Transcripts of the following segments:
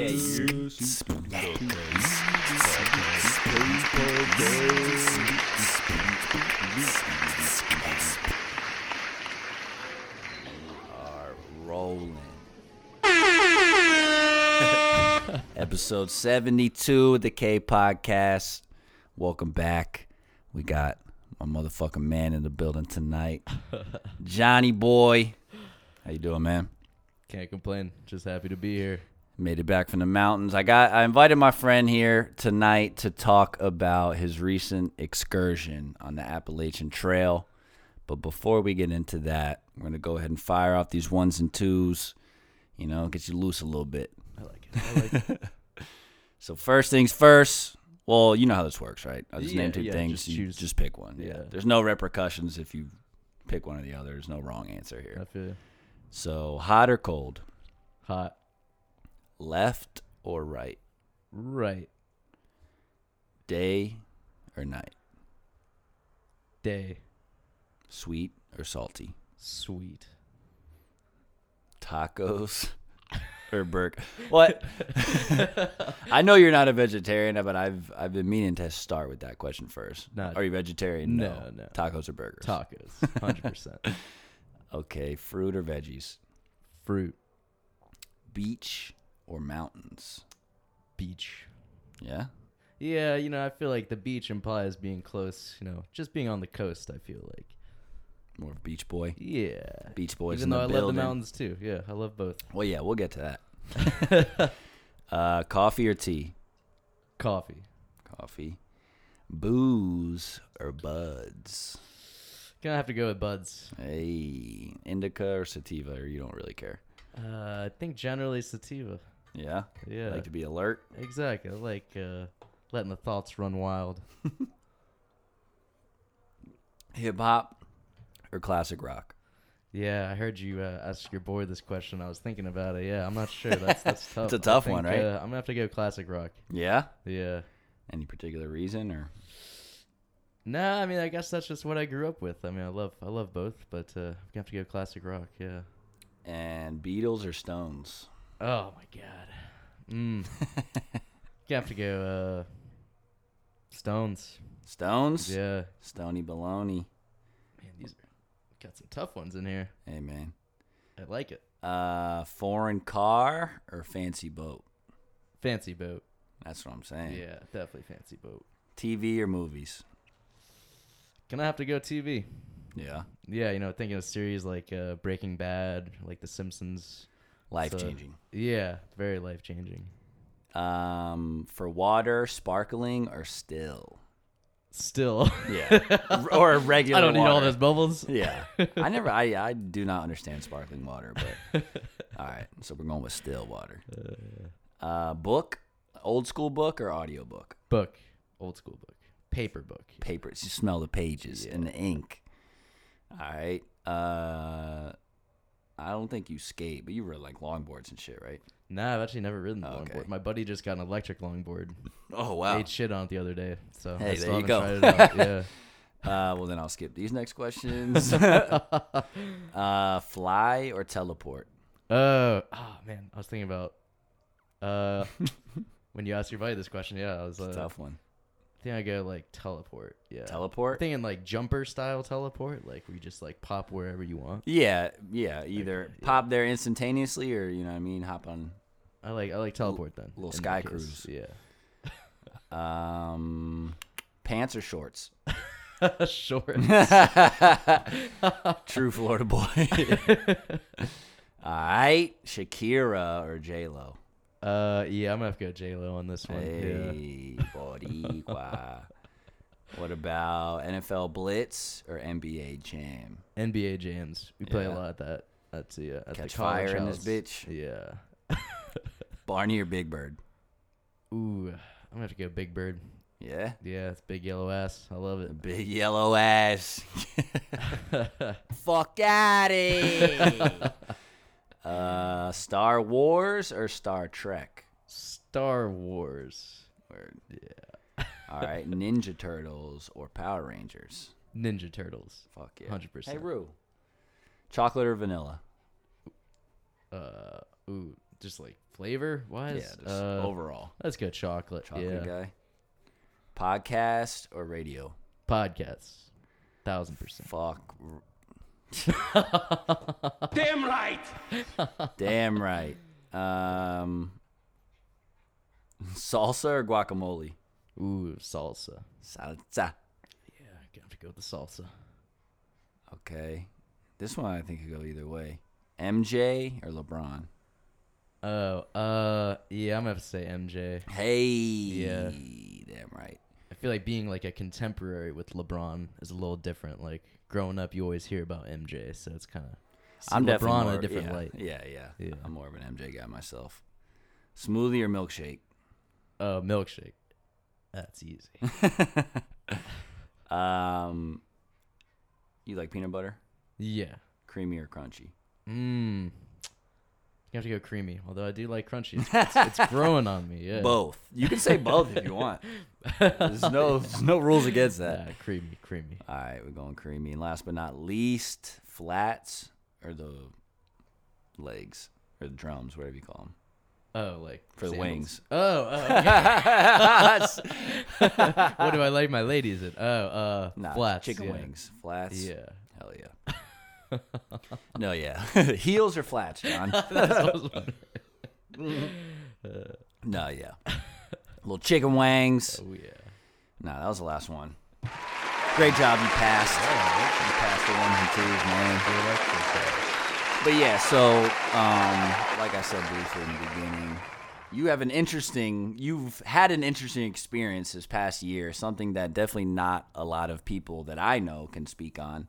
We are rolling. Episode 72 of the K Podcast. Welcome back. We got my motherfucking man in the building tonight. Johnny boy. How you doing, man? Can't complain. Just happy to be here. Made it back from the mountains. I got I invited my friend here tonight to talk about his recent excursion on the Appalachian Trail. But before we get into that, we're gonna go ahead and fire off these ones and twos. You know, get you loose a little bit. I like it. I like it. So first things first. Well, you know how this works, right? I'll just Yeah, name two yeah, things. just you choose. just pick one. Yeah. Yeah. There's no repercussions if you pick one or the other. There's no wrong answer here. I feel you. So hot or cold? hot. Left or right? Right. Day or night? Day. Sweet or salty? Sweet. Tacos or burger? What? I know you're not a vegetarian, but I've I've been meaning to start with that question first. Are you vegetarian? No, no. Tacos or burgers? Tacos. 100%. Okay, fruit or veggies? Fruit. Beach or mountains? Beach. Yeah. Yeah, you know, I feel like the beach implies being close, you know, just being on the coast, I feel like. More of a beach boy. Yeah. Beach boys Even in though the I building. love the mountains too. Yeah, I love both. Well, yeah, we'll get to that. uh, coffee or tea? Coffee. Coffee. Booze or buds? Gonna have to go with buds. Hey, indica or sativa, or you don't really care? Uh, I think generally sativa. Yeah. Yeah. Like to be alert. Exactly. I like uh, letting the thoughts run wild. Hip hop or classic rock? Yeah, I heard you uh, ask your boy this question. I was thinking about it. Yeah, I'm not sure. That's that's tough. a I tough think, one, right? Uh, I'm gonna have to go classic rock. Yeah. Yeah. Any particular reason or? Nah, I mean, I guess that's just what I grew up with. I mean, I love I love both, but uh, I'm gonna have to go classic rock. Yeah. And Beatles or Stones? Oh my god. Mm. gonna have to go uh, Stones. Stones. Yeah. Stony baloney. Man, these are got some tough ones in here. Hey man. I like it. Uh, foreign car or fancy boat? Fancy boat. That's what I'm saying. Yeah, definitely fancy boat. TV or movies? Gonna have to go TV. Yeah. Yeah, you know, thinking of series like uh, Breaking Bad, like The Simpsons. Life changing. Yeah, very life changing. Um, for water, sparkling or still? Still, Yeah. or regular. I don't need all those bubbles. Yeah. I never. I I do not understand sparkling water, but all right. So we're going with still water. Uh, book, old school book or audio book? Book, old school book, paper book. Papers. You smell the pages and the ink. All right. Uh, I don't think you skate, but you rode like longboards and shit, right? Nah, I've actually never ridden the Okay. longboard. My buddy just got an electric longboard. Oh wow. Ate shit on it the other day, so Hey, I still there you haven't go. tried it out. Yeah. Uh, well then I'll skip these next questions. uh, fly or teleport? Uh, oh man, I was thinking about uh when you asked your buddy this question. Yeah, I was It's uh, a tough one. I think I go like teleport. Yeah. I'm Teleport. thinking like jumper style teleport, like where you just like pop wherever you want. Yeah, yeah. Either yeah. pop there instantaneously, or you know what I mean, hop on. I like I like teleport then. little sky cruise. Yeah. Um, pants or shorts? Short. True Florida boy. All right, Shakira or J Lo? Uh, yeah, I'm gonna have to go J Lo on this one. Hey, Boricua. What about NFL Blitz or NBA Jam? NBA jams. We play Yeah. a lot at that. That's uh, at Catch the fire in this bitch. Yeah. Barney or Big Bird? Ooh, I'm gonna have to go Big Bird. Yeah. Yeah, it's big yellow ass. I love it. Big yellow ass. Fuck out it. Uh, Star Wars or Star Trek? Star Wars. Word. Yeah. All right, Ninja Turtles or Power Rangers? Ninja Turtles. Fuck yeah. 100%. Hey, Rue. Chocolate or vanilla? Uh, ooh, just like flavor wise. yeah, just uh, overall. Let's go chocolate. Chocolate yeah. guy. Podcast or radio? Podcasts. Thousand percent. Fuck. Damn right. Damn right. Um, salsa or guacamole? Ooh, salsa. Salsa. Yeah, I have to go with the salsa. Okay. This one I think could go either way. MJ or LeBron? Oh, uh, yeah, I'm gonna have to say MJ. Hey. Yeah. Damn right. I feel like being like a contemporary with LeBron is a little different. Like growing up, you always hear about MJ, so it's kind of I'm LeBron definitely in more, a different yeah, light. Yeah, yeah, Yeah. I'm more of an MJ guy myself. Smoothie or milkshake? Uh, milkshake. That's easy. Um, you like peanut butter? yeah. Creamy or crunchy? Mmm. You have to go creamy. Although I do like crunchy. It's, it's, it's growing on me. Yeah. Both. You can say both if you want. There's no there's no rules against that. Yeah, creamy, creamy. All right, we're going creamy. And last but not least, flats or the legs or the drums, whatever you call them. Oh, like For the wings. Oh, oh. okay. what do I like my ladies in? Oh, uh, nah, flats. chicken yeah. wings. Flats. Yeah. Hell yeah. No, yeah. Heels or flats, John? That's what I was no, yeah. Little chicken wings. Oh yeah. Nah, that was the last one. Great job, you passed. You passed the ones and twos, man. But yeah, so um, like I said briefly in the beginning, you have an interesting, you've had an interesting experience this past year, something that definitely not a lot of people that I know can speak on.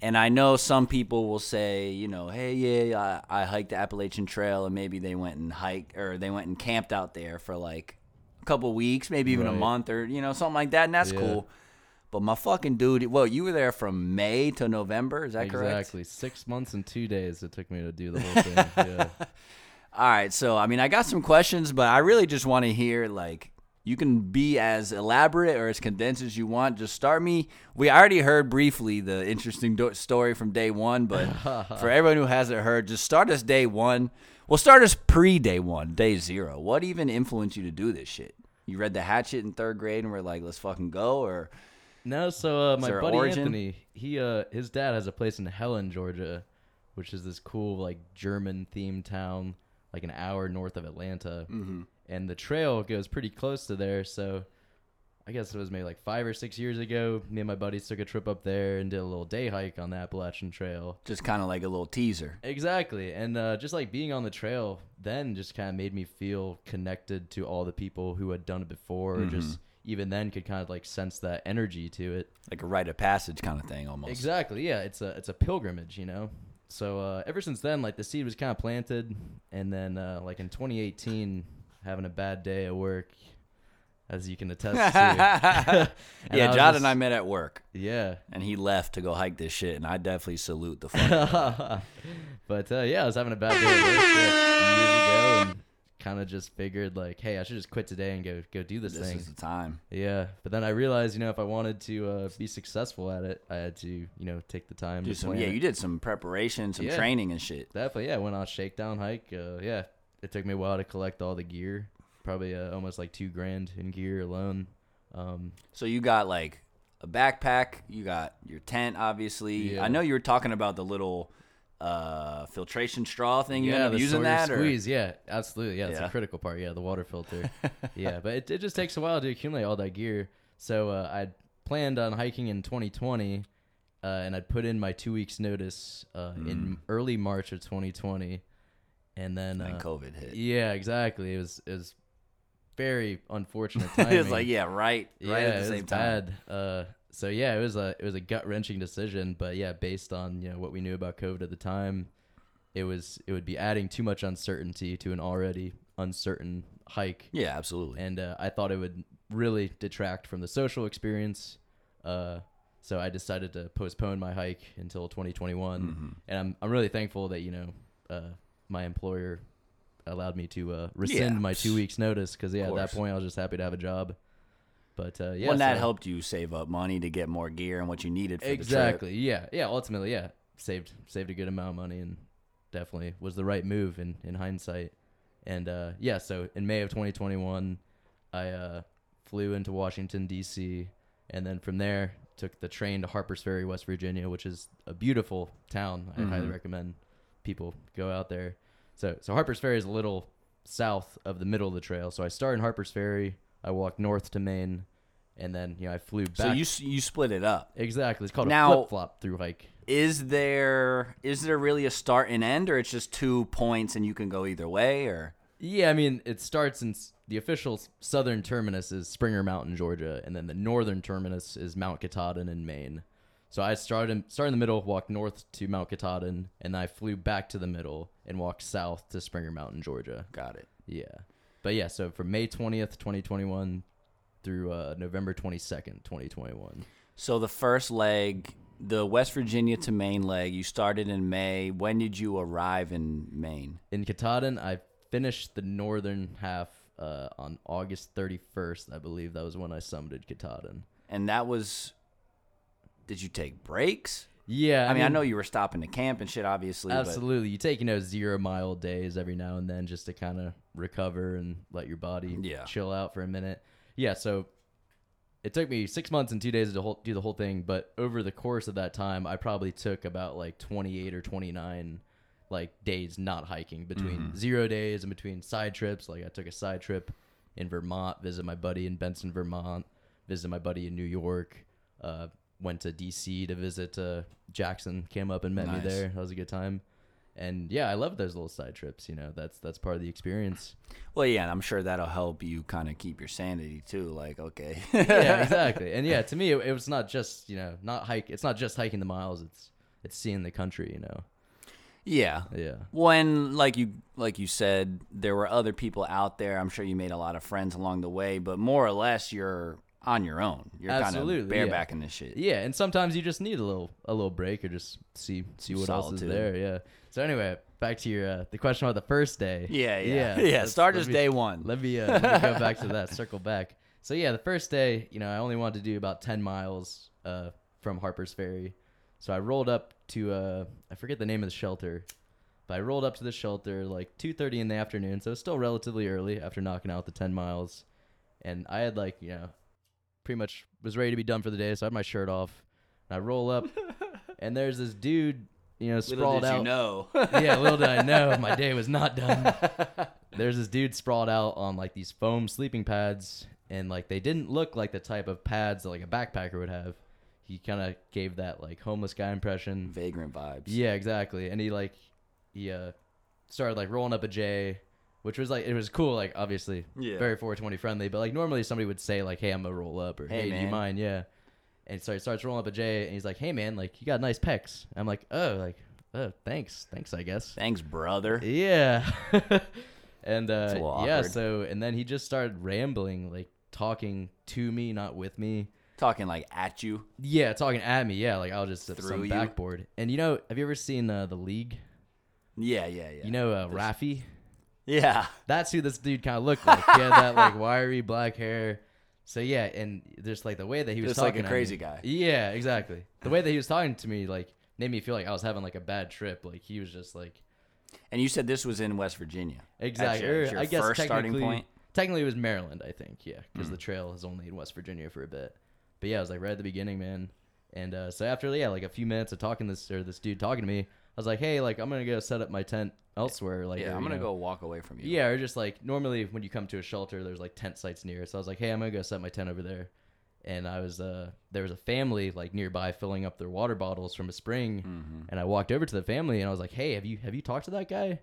And I know some people will say, you know, hey, yeah, I, I hiked the Appalachian Trail, and maybe they went and hiked or they went and camped out there for like a couple weeks, maybe even a month or you know something like that, and that's Yeah. cool. But my fucking dude, well, you were there from May to November, is that correct? Exactly. Six months and two days it took me to do the whole thing. Yeah. All right, so I mean, I got some questions, but I really just want to hear like you can be as elaborate or as condensed as you want. Just start me. We already heard briefly the interesting do- story from day one, but for everyone who hasn't heard, just start us day one. Well, start us pre day one, day zero. What even influenced you to do this shit? You read the Hatchet in third grade and we're like, let's fucking go, or No, so uh, my buddy origin? Anthony, he uh, his dad has a place in Helen, Georgia, which is this cool like German themed town, like an hour north of Atlanta, mm-hmm. And the trail goes pretty close to there. So, I guess it was maybe like five or six years ago. Me and my buddies took a trip up there and did a little day hike on the Appalachian Trail. just kind of like a little teaser. Exactly, and uh, just like being on the trail, then just kind of made me feel connected to all the people who had done it before. Or just even then could kind of like sense that energy to it. Like a rite of passage kind of thing almost. Exactly. Yeah, it's a it's a pilgrimage, you know. So uh, ever since then, like the seed was kind of planted, and then uh, like in 2018, having a bad day at work, as you can attest to. Yeah, John just- and I met at work. Yeah. and he left to go hike this shit, and I definitely salute the fuck. but uh, yeah, I was having a bad day at work years ago, and kind of just figured like, hey, I should just quit today and go go do this, this thing. This is the time. Yeah, but then I realized, you know, if I wanted to uh, be successful at it, I had to, you know, take the time Do to some, yeah, it. you did some preparation, some Yeah. training and shit. Definitely, yeah. Went on a shakedown hike. Uh, yeah, it took me a while to collect all the gear. Probably uh, almost like two grand in gear alone. Um, So you got like a backpack, you got your tent, obviously. Yeah. I know you were talking about the little uh, filtration straw thing. You yeah, ended up the using that, or squeeze. Yeah, absolutely. Yeah, it's Yeah. a critical part. Yeah, the water filter. yeah, but it, it just takes a while to accumulate all that gear. So uh, I'd planned on hiking in 2020, uh, and I'd put in my two weeks notice uh, in early March of 2020, and then then uh, COVID hit. Yeah, exactly. It was it was very unfortunate timing. it was like, yeah, right, yeah, right at the same time. bad. Uh, so yeah, it was a it was a gut wrenching decision, but yeah, based on you know what we knew about COVID at the time, it was it would be adding too much uncertainty to an already uncertain hike, Yeah, absolutely. and uh, I thought it would really detract from the social experience. Uh, so I decided to postpone my hike until 2021, Mm-hmm. and I'm I'm really thankful that you know uh, my employer allowed me to uh, rescind Yeah. my two weeks notice because yeah, at that point I was just happy to have a job. But uh, yeah, well, that so- helped you save up money to get more gear and what you needed for the trip. exactly. Yeah, yeah. Ultimately, yeah, saved saved a good amount of money and definitely was the right move in in hindsight. And uh, yeah, so in May of 2021, I uh, flew into Washington D.C. and then from there took the train to Harpers Ferry, West Virginia, which is a beautiful town. I highly Mhm. recommend people go out there. So so Harpers Ferry is a little south of the middle of the trail. So I started in Harpers Ferry. I walked north to Maine, and then you know I flew back. So you you split it up. exactly. It's called Now- a flip flop through hike. Is there is there really a start and end, or it's just two points and you can go either way, or Yeah, I mean, it starts in the official southern terminus is Springer Mountain, Georgia, and then the northern terminus is Mount Katahdin in Maine. So I started in, started in the middle, walked north to Mount Katahdin, and I flew back to the middle and walked south to Springer Mountain, Georgia. got it? Yeah, but yeah, so from May twentieth, twenty twenty one, through uh, November twenty second, twenty twenty one. So the first leg, the West Virginia to Maine leg, you started in May. When did you arrive in Maine? In Katahdin, I finished the northern half uh, on August thirty first. I believe that was when I summited Katahdin. And that was. Did you take breaks? Yeah, I, mean, I know you were stopping to camp and shit, obviously. But Absolutely. You take, you know, zero mile days every now and then just to kind of recover and let your body Yeah. chill out for a minute. Yeah, so it took me six months and two days to whole, do the whole thing, but over the course of that time, I probably took about like 28 or 29 like days not hiking between zero days and between side trips. Like I took a side trip in Vermont, visit my buddy in Benson, Vermont, visit my buddy in New York, uh, went to DC to visit uh, Jackson, came up and met Nice. me there. That was a good time. And yeah, I love those little side trips. You know, that's that's part of the experience. well, yeah, and I'm sure that'll help you kind of keep your sanity too. Like, okay, yeah, exactly. And yeah, to me, it, it was not just you know not hike. It's not just hiking the miles. It's it's seeing the country. You know. yeah. Yeah. When, like you, like you said, there were other people out there. I'm sure you made a lot of friends along the way, but more or less, you're on your own. You're kind of Absolutely, yeah. barebacking this shit. Yeah, and sometimes you just need a little a little break or just see see what else is there. Yeah. So anyway, back to your uh, the question about the first day. Yeah, yeah, Yeah, yeah. Start as day one. Let me, uh, let me go back to that. Circle back. So yeah, the first day, you know, I only wanted to do about ten miles uh, from Harper's Ferry. So I rolled up to uh, I forget the name of the shelter, but I rolled up to the shelter like two thirty in the afternoon. So it's still relatively early after knocking out the ten miles, and I had like you know, pretty much was ready to be done for the day. So I had my shirt off, and I roll up, and there's this dude, you know, sprawled Little sprawled did out you know. yeah, little did I know my day was not done. There's this dude sprawled out on like these foam sleeping pads, and like they didn't look like the type of pads that like a backpacker would have. He kind of gave that like homeless guy impression. Vagrant vibes. Yeah, exactly. And he like he uh started like rolling up a J, which was like it was cool. Like obviously Yeah. very 420 friendly, but like normally somebody would say like, "Hey, I'm gonna roll up," or Hey, "Hey, do you mind?" Yeah. And so he starts rolling up a J, and he's like, "Hey, man, like you got nice pecs." I'm like, "Oh, like oh, thanks, thanks, I guess." Thanks, brother. Yeah. and uh, yeah, so and then he just started rambling, like talking to me, not with me. Talking like at you. Yeah, talking at me. Yeah, like I'll just Through some you? backboard. And you know, have you ever seen uh, the League? Yeah, yeah, yeah. You know, uh, Rafi. Yeah. That's who this dude kind of looked like. He had that like wiry black hair. So yeah, and just like the way that he was Just like talking a at crazy me- guy. Yeah, exactly. The way that he was talking to me like made me feel like I was having like a bad trip. Like he was just like And you said this was in West Virginia. Exactly. your- your I guess first starting technically, point? technically it was Maryland, I think. Yeah, because Mm. the trail is only in West Virginia for a bit. But yeah, I was like right at the beginning, man. And uh, so after yeah, like a few minutes of talking this or this dude talking to me, was like, hey, like I'm gonna go set up my tent elsewhere. Like Yeah, or, I'm gonna know- go walk away from you. Yeah, or just like normally when you come to a shelter, there's like tent sites near. So I was like, hey, I'm gonna go set my tent over there. And I was uh there was a family like nearby filling up their water bottles from a spring, Mm-hmm. and I walked over to the family and I was like, hey, have you have you talked to that guy?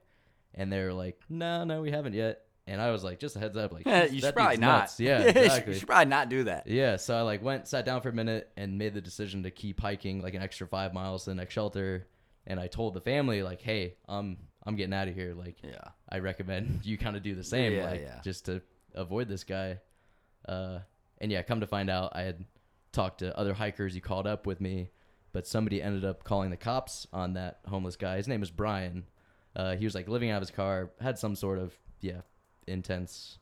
And they were like, no, no, we haven't yet. And I was like, just a heads up, like you should probably not. nuts. Yeah, exactly. you should probably not do that. Yeah, so I like went, sat down for a minute, and made the decision to keep hiking like an extra five miles to the next shelter. And I told the family like, "Hey, I'm I'm getting out of here. Like, Yeah. I recommend you kind of do the same, Yeah, like yeah. just to avoid this guy. Uh, and yeah, come to find out, I had talked to other hikers who called up with me, but somebody ended up calling the cops on that homeless guy. His name was Brian. Uh, he was like living out of his car, had some sort of yeah intense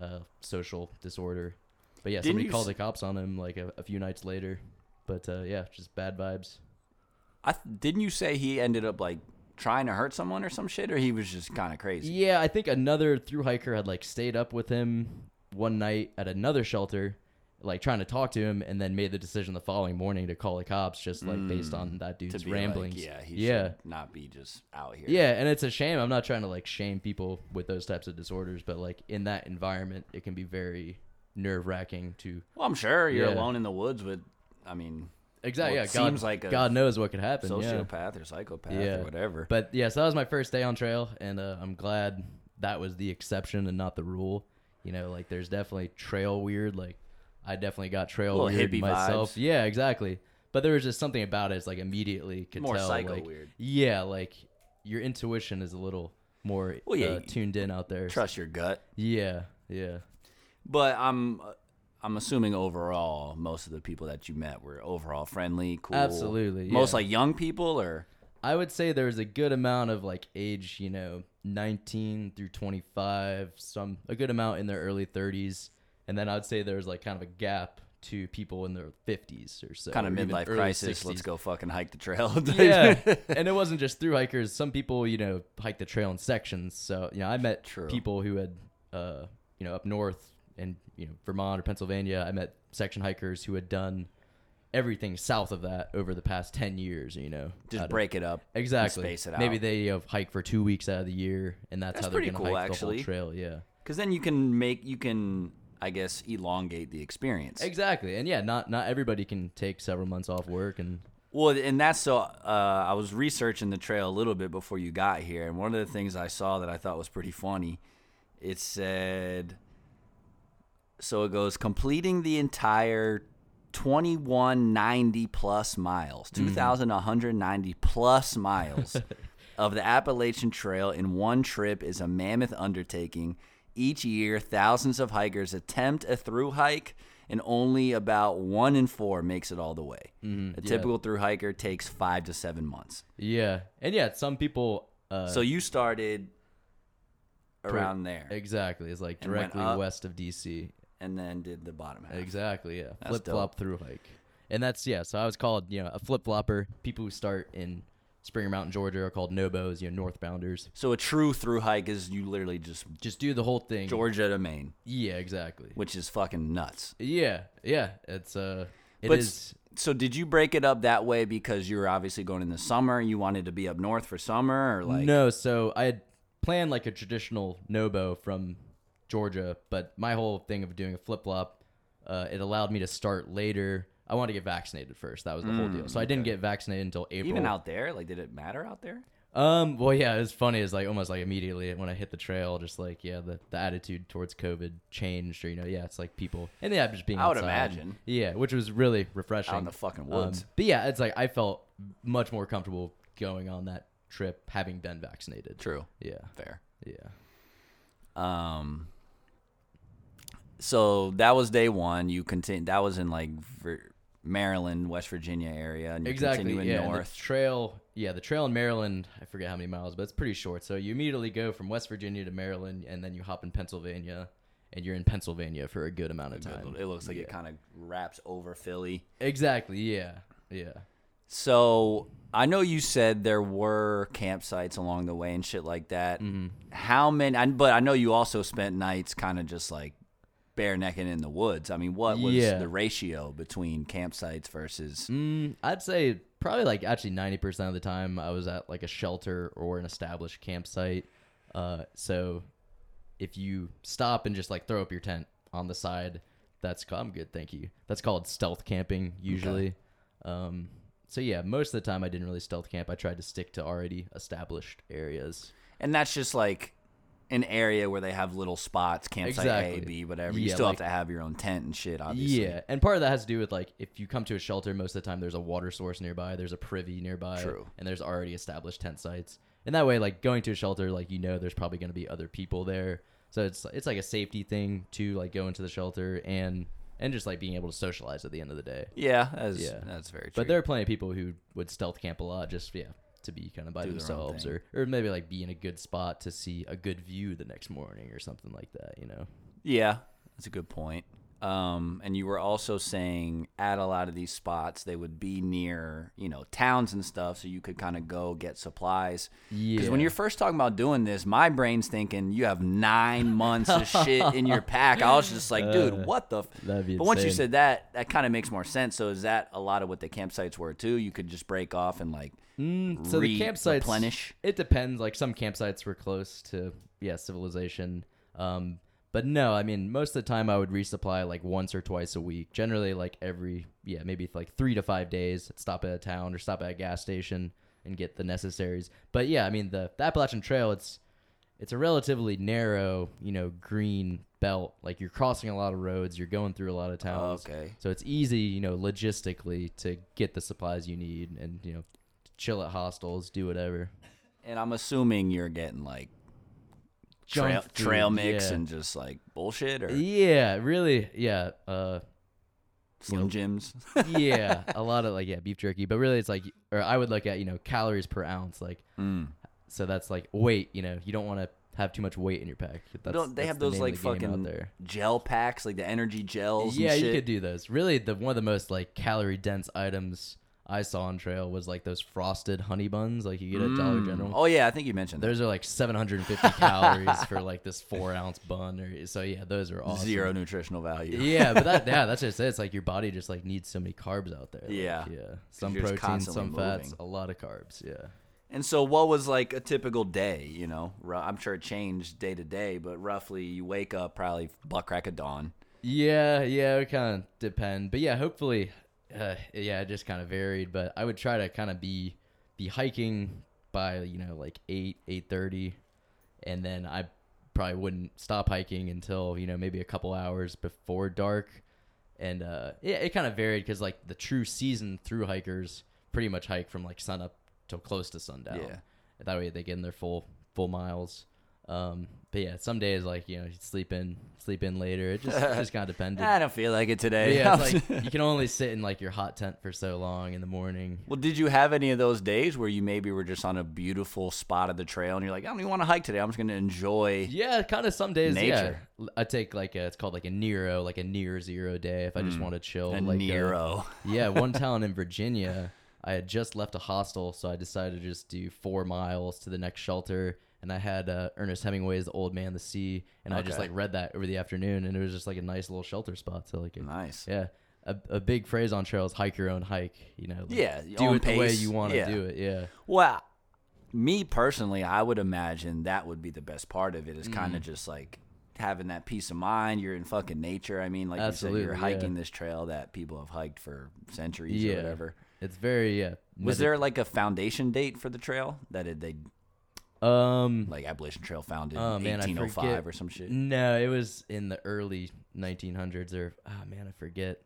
uh, social disorder. But yeah, Didn't somebody called s- the cops on him like a, a few nights later. But uh, yeah, just bad vibes. I th- didn't you say he ended up like trying to hurt someone or some shit, or he was just kind of crazy? Yeah, I think another through hiker had like stayed up with him one night at another shelter, like trying to talk to him, and then made the decision the following morning to call the cops, just like based on that Mm. To dude's ramblings. like, yeah, he yeah, should not be just out here. yeah, and it's a shame. I'm not trying to like shame people with those types of disorders, but like in that environment, it can be very nerve wracking to Well, I'm sure you're Yeah. alone in the woods with. I mean, exactly. Well, yeah, it God, seems like a God knows what could happen. yeah. sociopath or psychopath Yeah. or whatever. But yeah, so that was my first day on trail, and uh, I'm glad that was the exception and not the rule. You know, like there's definitely trail weird. Like I definitely got trail weird myself. vibes. Yeah, exactly. But there was just something about it. It's like immediately could More tell. psycho like, weird. Yeah, like your intuition is a little more Well, yeah, uh, tuned in out there. Trust your gut. Yeah, yeah. But I'm I'm assuming overall most of the people that you met were overall friendly, cool. Absolutely, Most like young people or I would say there was a good amount of like age, you know, 19 through 25, some a good amount in their early 30s, and then I'd say there was like kind of a gap to people in their 50s or so. kind of midlife crisis. Let's go fucking hike the trail. yeah, and it wasn't just through hikers. Some people, you know, hike the trail in sections. So, you know, I met True. people who had, uh, you know, up north in you know Vermont or Pennsylvania. I met section hikers who had done everything south of that over the past 10 years. You know, Just out of- break it up. Exactly. space it out. Maybe they you know, hike for two weeks out of the year, and that's, That's how they're to cool, hike the actually. whole trail. Yeah. Because then you can make you can I guess elongate the experience. Exactly. And yeah, not not everybody can take several months off work, and Well, and that's so. Uh, I was researching the trail a little bit before you got here, and one of the things I saw that I thought was pretty funny, it said, so it goes completing the entire 2190 plus miles, 2,190 plus miles of the Appalachian Trail in one trip is a mammoth undertaking. Each year, thousands of hikers attempt a through hike, and only about one in four makes it all the way. a yeah. typical through hiker takes five to seven months. yeah, and yeah, some people. Uh, So you started around there, exactly, it's like directly west of DC. And then did the bottom half. Exactly. Yeah. That's Flip flop through hike, and that's yeah. So I was called you know a flip flopper. People who start in Springer Mountain, Georgia, are called nobos. You know, northbounders. So a true through hike is you literally just Just do the whole thing. Georgia to Maine, Yeah, exactly. which is fucking nuts. Yeah, yeah. It's uh, it But is- so did you break it up that way because you were obviously going in the summer? You wanted to be up north for summer, or like no. So I had planned like a traditional nobo from Georgia, but my whole thing of doing a flip flop, uh, it allowed me to start later. I wanted to get vaccinated first. That was the whole deal. So I didn't get vaccinated until April. even out there? Like, did it matter out there? Um. Well, yeah. It's funny. It's like almost like immediately when I hit the trail, just like yeah, the, the attitude towards COVID changed, or you know, yeah, it's like people and yeah, just being. I would outside. imagine. Yeah, which was really refreshing. Out in the fucking Um, woods. but yeah, it's like I felt much more comfortable going on that trip having been vaccinated. True, Yeah. fair. Yeah. Um. So that was day one. You continue. That was in like Maryland, West Virginia area, and you Exactly. continuing Yeah. north. The trail. Yeah, the trail in Maryland. I forget how many miles, but it's pretty short. So you immediately go from West Virginia to Maryland, and then you hop in Pennsylvania, and you're in Pennsylvania for a good amount of time. It looks like it kind of wraps over Philly. Exactly. Yeah. Yeah. So I know you said there were campsites along the way and shit like that. Mm-hmm. How many? But I know you also spent nights kind of just like bare naked in the woods. I mean, what was Yeah. the ratio between campsites versus? Mm, I'd say probably like actually ninety percent of the time I was at like a shelter or an established campsite. Uh, so if you stop and just like throw up your tent on the side, that's called, I'm good, thank you. That's called stealth camping usually. Um, so yeah, most of the time I didn't really stealth camp. I tried to stick to already established areas. And that's just like an area where they have little spots, campsite A, Exactly. B, whatever. You Yeah, still like- have to have your own tent and shit, obviously. Yeah, and part of that has to do with like if you come to a shelter, most of the time there's a water source nearby, there's a privy nearby, True. and there's already established tent sites. and that way, like going to a shelter, like you know, there's probably going to be other people there, so it's it's like a safety thing to like go into the shelter and and just like being able to socialize at the end of the day. Yeah, that's Yeah. that's very true. But there are plenty of people who would stealth camp a lot, just yeah, to be kind of by Do their own themselves, thing. or or maybe like be in a good spot to see a good view the next morning or something like that. You know. Yeah, that's a good point. Um, and you were also saying at a lot of these spots they would be near, you know, towns and stuff, so you could kind of go get supplies. Because when you're first talking about doing this, my brain's thinking you have nine months of shit in your pack. I was just like, dude, Uh, what the? F-? that'd be But once you said that, that kind of makes more sense. So is that a lot of what the campsites were too? You could just break off and like Mm, so the campsites replenish? It depends. Like some campsites were close to yeah civilization. Um, but no, I mean most of the time I would resupply like once or twice a week. Generally like every yeah maybe like three to five days. Stop at a town or stop at a gas station and get the necessaries. But yeah, I mean the, the Appalachian Trail it's it's a relatively narrow you know green belt. Like you're crossing a lot of roads. You're going through a lot of towns. Okay. So it's easy, you know, logistically to get the supplies you need and, you know, chill at hostels, do whatever. And I'm assuming you're getting like trail, food, trail mix yeah. and just like bullshit or Yeah, really. Yeah. Uh, Slim Jims. yeah. a lot of like, yeah, beef jerky. But really, it's like, or I would look at, you know, calories per ounce. Like, Mm. so that's like weight, you know, you don't want to have too much weight in your pack. That's, Don't they have the those like of the game out fucking there. gel packs, like the energy gels? Yeah, you could do those. Really, the one of the most like calorie dense items I saw on trail was like those frosted honey buns, like you get at Dollar Mm. General. Oh yeah, I think you mentioned that. Those are like 750 calories for like this four ounce bun, or so yeah, those are awesome. Zero nutritional value. Yeah, but that yeah, that's just it. It's like your body just like needs so many carbs out there. Like, Yeah. yeah. Some you're just protein, constantly some fats, moving. a lot of carbs. Yeah. And so, what was like a typical day? You know, Ru- I'm sure it changed day to day, but roughly, you wake up probably butt crack of dawn. Yeah, yeah, it kind of depend, but yeah, hopefully, uh, yeah, it just kind of varied. But I would try to kind of be be hiking by you know like eight eight thirty, and then I probably wouldn't stop hiking until you know maybe a couple hours before dark, and uh, yeah, it kind of varied because like the true season through hikers pretty much hike from like sun up till close to sundown. Yeah. That way they get in their full full miles. Um, but yeah, some days like you know you sleep in sleep in later. It just just kind of depended. I don't feel like it But today. yeah, it's like you can only sit in like your hot tent for so long in the morning. well, did you have any of those days where you maybe were just on a beautiful spot of the trail and you're like, I don't even want to hike today. I'm just going to enjoy. Yeah, kind of some days. Nature. Yeah, I take like a, it's called like a Nero, like a near zero day if I just want to chill. A like uh, Nero. yeah, one town in Virginia, I had just left a hostel, so I decided to just do four miles to the next shelter. And I had uh, Ernest Hemingway's "The Old Man, the Sea," and I just Okay. like read that over the afternoon, and it was just like a nice little shelter spot. So like, it- Nice. yeah, a, a big phrase on trails: hike your own hike. You know, like, Yeah, do it the way pace. you want to Yeah. do it. Yeah. Well, me personally, I would imagine that would be the best part of it is kind of just like having that peace of mind. You're in fucking nature. I mean, like you said, you're yeah. hiking this trail that people have hiked for centuries Yeah. or whatever. It's very yeah. Was medi- there like a foundation date for the trail that it, they um like Appalachian Trail founded Oh, in man, 1805 forget. or some shit? No, it was in the early 1900s or oh man, I forget.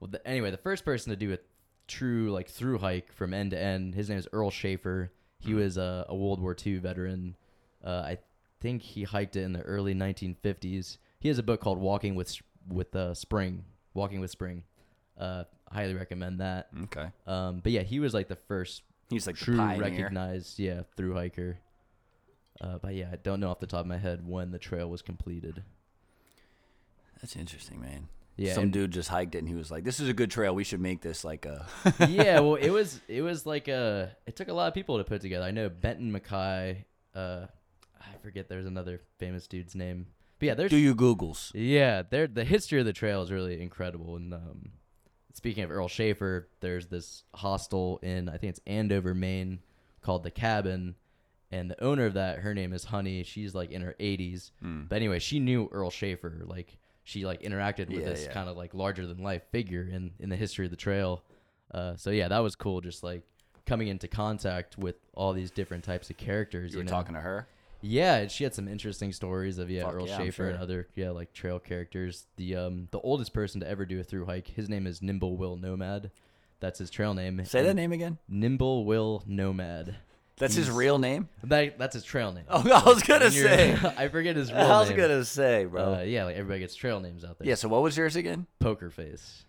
Well, the, anyway, the first person to do a true like through hike from end to end, his name is Earl Shaffer. He was a, a World War II veteran. Uh, I think he hiked it in the early 1950s. He has a book called Walking with with uh, Spring, Walking with Spring. Uh, highly recommend that. Okay, Um, but yeah, he was like the first he's like true the recognized yeah through hiker. Uh, but yeah, I don't know off the top of my head when the trail was completed. That's interesting, man. Yeah, some dude just hiked it and he was like, "This is a good trail. We should make this like a." yeah, well, it was it was like a it took a lot of people to put together. I know Benton MacKaye. Uh, I forget there's another famous dude's name. But yeah, there's Do you Googles? yeah, there the history of the trail is really incredible. And um, speaking of Earl Shaffer, there's this hostel in I think it's Andover, Maine, called the Cabin, and the owner of that, her name is Honey. She's like in her 80s, Hmm. but anyway, she knew Earl Shaffer. Like she like interacted with Yeah, this yeah. kind of like larger than life figure in in the history of the trail. Uh, so yeah, that was cool. Just like coming into contact with all these different types of characters. You were know? talking to her. Yeah, she had some interesting stories of yeah Fuck Earl yeah, Shaffer and other yeah like trail characters. The um the oldest person to ever do a through hike, his name is Nimble Will Nomad. That's his trail name. Say that name again. Nimble Will Nomad. That's his real name. That, that's his trail name. Oh, I was gonna When you're- say. I forget his real name. I was gonna say, bro. Uh, yeah, like everybody gets trail names out there. yeah. So what was yours again? Poker face.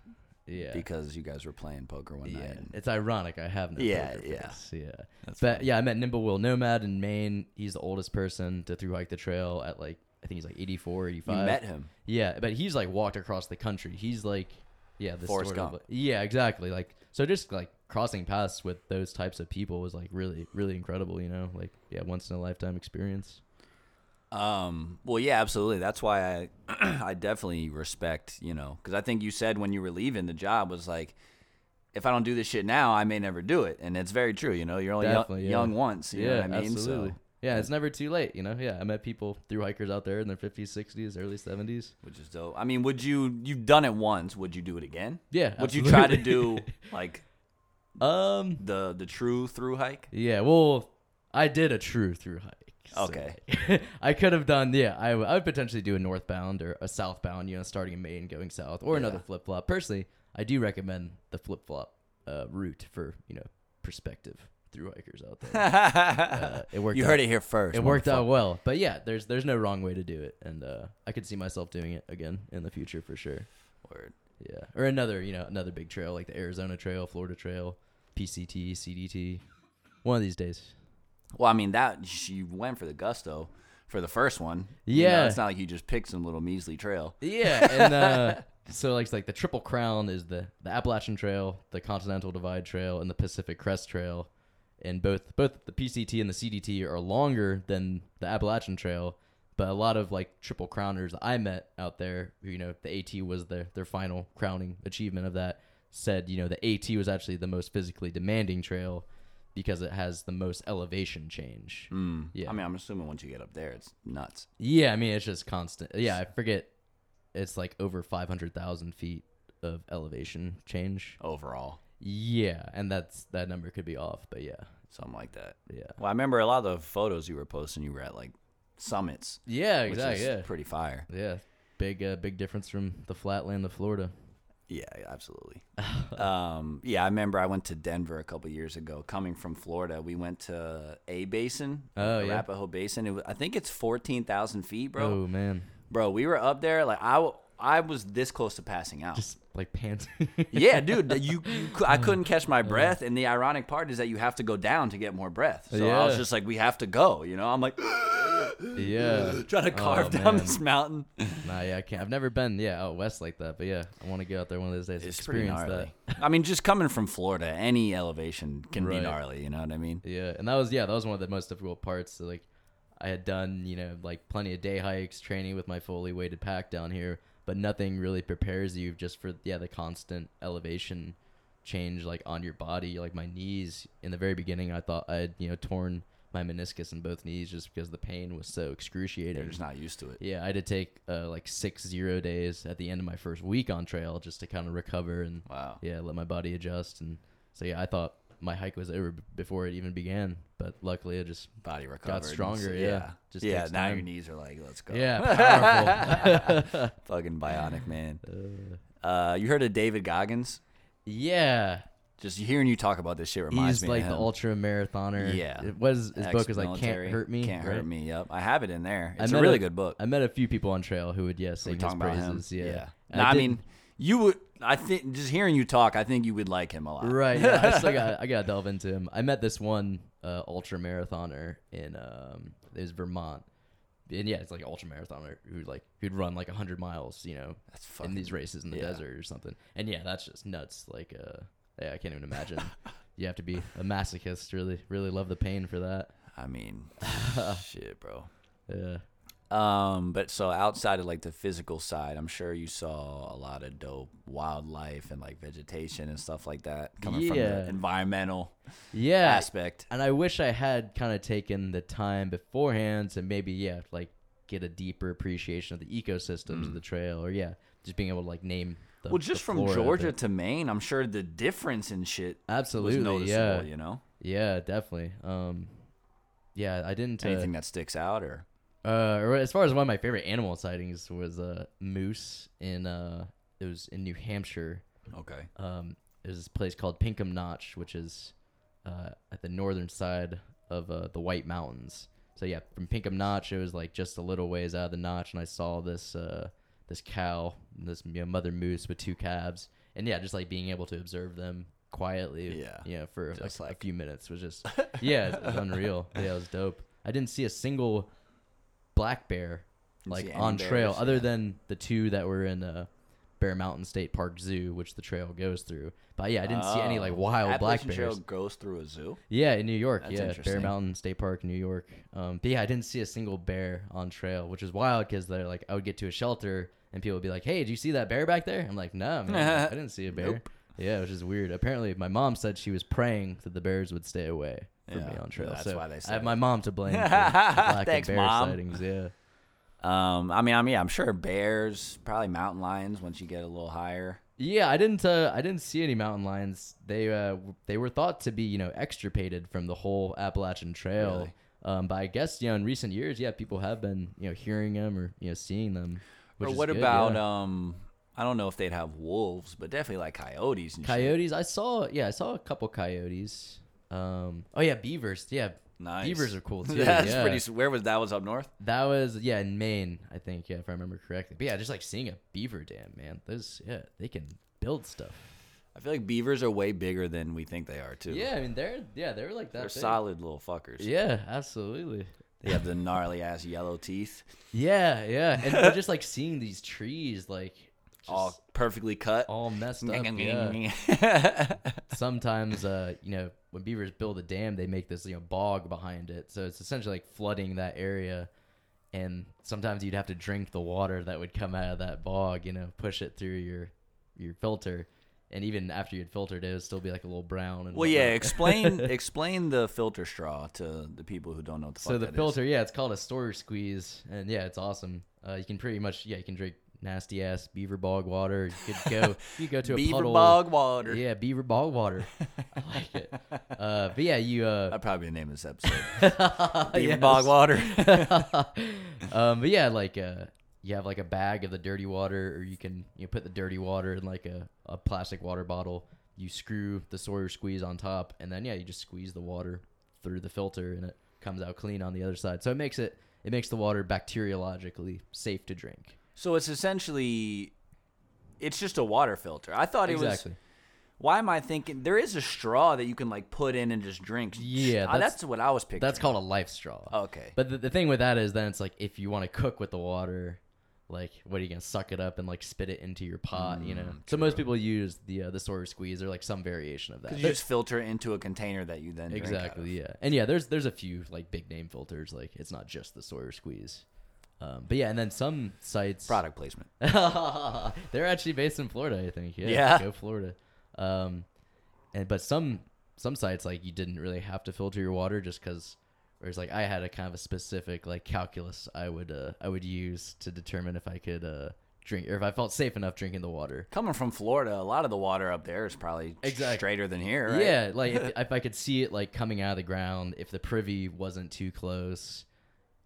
Yeah. Because you guys were playing poker one yeah, night. and- it's ironic. I have no Yeah, poker yeah. face. yeah. That's but yeah, I met Nimble Will Nomad in Maine. He's the oldest person to through hike the trail at like I think he's like 84, 85. You met him. Yeah, but he's like walked across the country. He's like, yeah, this Forrest sort Gump. of, yeah, exactly. Like, so just like crossing paths with those types of people was like really, really incredible. You know, like yeah, once in a lifetime experience. Um. Well, yeah, absolutely. That's why I, I definitely respect. You know, because I think you said when you were leaving the job was like, if I don't do this shit now, I may never do it, and it's very true. You know, you're only young, yeah. young once. You yeah, know what I mean? absolutely. So, yeah, it's never too late. You know, yeah, I met people through hikers out there in their 50s, 60s, early 70s. which is dope. I mean, would you? You've done it once. Would you do it again? Yeah, Would you try to do like Um, the the true through hike? yeah, well, I did a true through hike. so- Okay. I could have done, yeah, I, w- I would potentially do a northbound or a southbound, you know, starting in Maine, going south, or another flip flop. Personally, I do recommend the flip flop uh, route for, you know, perspective through hikers out there. Uh, it worked you out. heard it here first. It worked out well, but yeah, there's there's no wrong way to do it, and uh, I could see myself doing it again in the future for sure. Word. Yeah, or another you know another big trail like the Arizona Trail, Florida Trail, PCT, CDT. One of these days. Well, I mean that you went for the gusto for the first one. You know, Yeah. it's not like you just picked some little measly trail. Yeah, and uh, so like like the Triple Crown is the the Appalachian Trail, the Continental Divide Trail, and the Pacific Crest Trail, and both both the PCT and the CDT are longer than the Appalachian Trail. But a lot of like triple crowners that I met out there, who you know the AT was their their final crowning achievement of that, said you know the AT was actually the most physically demanding trail because it has the most elevation change. Mm. Yeah. I mean, I'm assuming once you get up there, it's nuts. Yeah, I mean it's just constant. Yeah, I forget. It's like over five hundred thousand feet of elevation change. overall, Yeah, and that's that number could be off, but yeah, something like that. yeah, Well, I remember a lot of the photos you were posting. You were at like summits, yeah, exactly. Yeah, pretty fire. yeah, big uh, big difference from the flatland of Florida. Yeah, absolutely. um, yeah, I remember I went to Denver a couple years ago. Coming from Florida, we went to A Basin, Oh, yeah. Arapahoe Basin. It was, I think it's fourteen thousand feet, bro. Oh man, Bro, we were up there. Like I, I was this close to passing out. just like pants. yeah, dude, you, you, I couldn't catch my breath, and the ironic part is that you have to go down to get more breath. So I was just like, we have to go. You know, I'm like yeah, trying to Oh, carve down this mountain. nah, yeah, I can't. I've never been yeah out west like that, but yeah, I want to get out there one of those days. It's pretty experience gnarly. that. I mean, just coming from Florida, any elevation can be gnarly. You know what I mean? Yeah, and that was yeah, that was one of the most difficult parts. So, like, I had done you know like plenty of day hikes, training with my fully weighted pack down here, but nothing really prepares you just for yeah the constant elevation change like on your body. Like my knees in the very beginning, I thought I had you know torn my meniscus in both knees just because the pain was so excruciating. They're just not used to it. Yeah, I had to take uh, like six zero days at the end of my first week on trail just to kind of recover and Wow. yeah, let my body adjust. And so yeah, I thought my hike was over b- before it even began, but luckily it just Body recovered. and stronger, so- yeah. Just yeah. Now time. your knees are like, let's go. yeah powerful. Fucking bionic man. Uh, Uh, you heard of David Goggins? yeah, Just hearing you talk about this shit reminds he's me like of the him. ultra marathoner. Yeah. it was his book is like can't hurt me. Can't right? hurt me. Yep, I have it in there. It's a really a- good book. I met a few people on trail who would yeah we sing his praises. Yeah, And No, I, did- mean, you would. I think just hearing you talk, I think you would like him a lot. Right. Yeah, I still got I gotta delve into him. I met this one uh, ultra marathoner in um it was Vermont. And yeah, it's like ultra marathoner who like who'd run like hundred miles, you know, That's in these races in the yeah. desert or something. And yeah, that's just nuts. Like uh yeah, I can't even imagine. you have to be a masochist, really, really love the pain for that. I mean, shit, bro. Yeah. Um, but so outside of like the physical side, I'm sure you saw a lot of dope wildlife and like vegetation and stuff like that coming from the environmental Yeah. aspect. And I wish I had kind of taken the time beforehand to maybe, yeah, like get a deeper appreciation of the ecosystems of the trail, or yeah, just being able to like name. The, Mm. well, just from Georgia to Maine, I'm sure the difference in shit absolutely, was noticeable. yeah, You know, yeah, definitely. Um, yeah, I didn't. Uh, anything that sticks out or uh, or as far as one of my favorite animal sightings was a moose in uh, it was in New Hampshire. okay. Um, there's this place called Pinkham Notch, which is uh, at the northern side of uh, the White Mountains. So yeah, from Pinkham Notch, it was like just a little ways out of the notch, and I saw this uh, this cow, this you know, mother moose with two calves, and yeah, just like being able to observe them quietly, Yeah. you know, for like, like- a few minutes was just yeah, it was unreal. Yeah, it was dope. I didn't see a single black bear like see on trail bears, other yeah. than the two that were in uh, Bear Mountain State Park Zoo, which the trail goes through. But yeah, I didn't see any like Oh. wild black Appalachian bears. Trail goes through a zoo. Yeah, in New York. That's yeah, Bear. Mountain State Park, New York. Um, but yeah, I didn't see a single bear on trail, which is wild because they're like, I would get to a shelter and people would be like, "Hey, did you see that bear back there?" I'm like, "No, man, I didn't see a bear." Nope. Yeah, which is weird. Apparently, my mom said she was praying that the bears would stay away me Yeah, on trail. that's so why they I said have my mom to blame for lack Thanks, of bear Mom. sightings. Yeah. Um, I mean, I mean, I'm sure bears, probably mountain lions once you get a little higher. Yeah, I didn't. Uh, I didn't see any mountain lions. They uh, w- they were thought to be you know extirpated from the whole Appalachian Trail. Really? Um, but I guess you know in recent years, yeah, people have been you know hearing them or you know seeing them. Which or is what good, about yeah. um? I don't know if they'd have wolves, but definitely like coyotes and shit. coyotes? I saw. Yeah, I saw a couple coyotes. Um, oh yeah, beavers. Yeah, Nice. beavers are cool too. That's yeah. pretty. Where was that? Was up north? That was yeah in Maine, I think. Yeah, if I remember correctly. But yeah, just like seeing a beaver dam, man. Those yeah, they can build stuff. I feel like beavers are way bigger than we think they are too. Yeah, I mean they're yeah they're like that. they're big. solid little fuckers. Yeah, absolutely. They have the gnarly ass yellow teeth, Yeah, yeah, and just like seeing these trees like just all perfectly cut. all messed up. yeah. Sometimes, uh, you know, when beavers build a dam, they make this you know bog behind it, so it's essentially like flooding that area. And sometimes you'd have to drink the water that would come out of that bog, you know, push it through your your filter, and even after you'd filtered it, it would still be like a little brown. And well, yeah. Explain explain the filter straw to the people who don't know what the So the that is. filter, yeah, it's called a Sawyer squeeze, and yeah, it's awesome. Uh, you can pretty much, yeah, you can drink nasty ass beaver bog water. You could go, you go to a Beaver puddle. bog water. Yeah, beaver bog water. I like it. Uh, but yeah, you. Uh, That'd probably be the name of this episode. Beaver bog water. um, but yeah, like uh, you have like a bag of the dirty water, or you can you put the dirty water in like a, a plastic water bottle. You screw the Sawyer squeeze on top, and then yeah, you just squeeze the water through the filter, and it comes out clean on the other side. So it makes it it makes the water bacteriologically safe to drink. So it's essentially, it's just a water filter. I thought it Exactly. was. Why am I thinking there is a straw that you can like put in and just drink? Yeah, Ah, that's- that's, what I was picking. That's called a life straw. Okay. But the, the thing with that is then it's like if you want to cook with the water, like what are you gonna suck it up and like spit it into your pot? you know. Mm, So most people use the uh, the Sawyer squeeze or like some variation of that. You just filter it into a container that you then of. exactly, yeah. And yeah, there's there's a few like big name filters. Like it's not just the Sawyer squeeze. Um, but yeah, and then some sites Product placement. they're actually based in Florida, I think. Yeah, Yeah. go Florida. Um, and but some some sites like you didn't really have to filter your water just because. Whereas like I had a kind of a specific like calculus I would uh I would use to determine if I could uh drink or if I felt safe enough drinking the water. Coming from Florida, a lot of the water up there is probably Exactly. straighter than here, right? Yeah, like if, if I could see it like coming out of the ground, if the privy wasn't too close,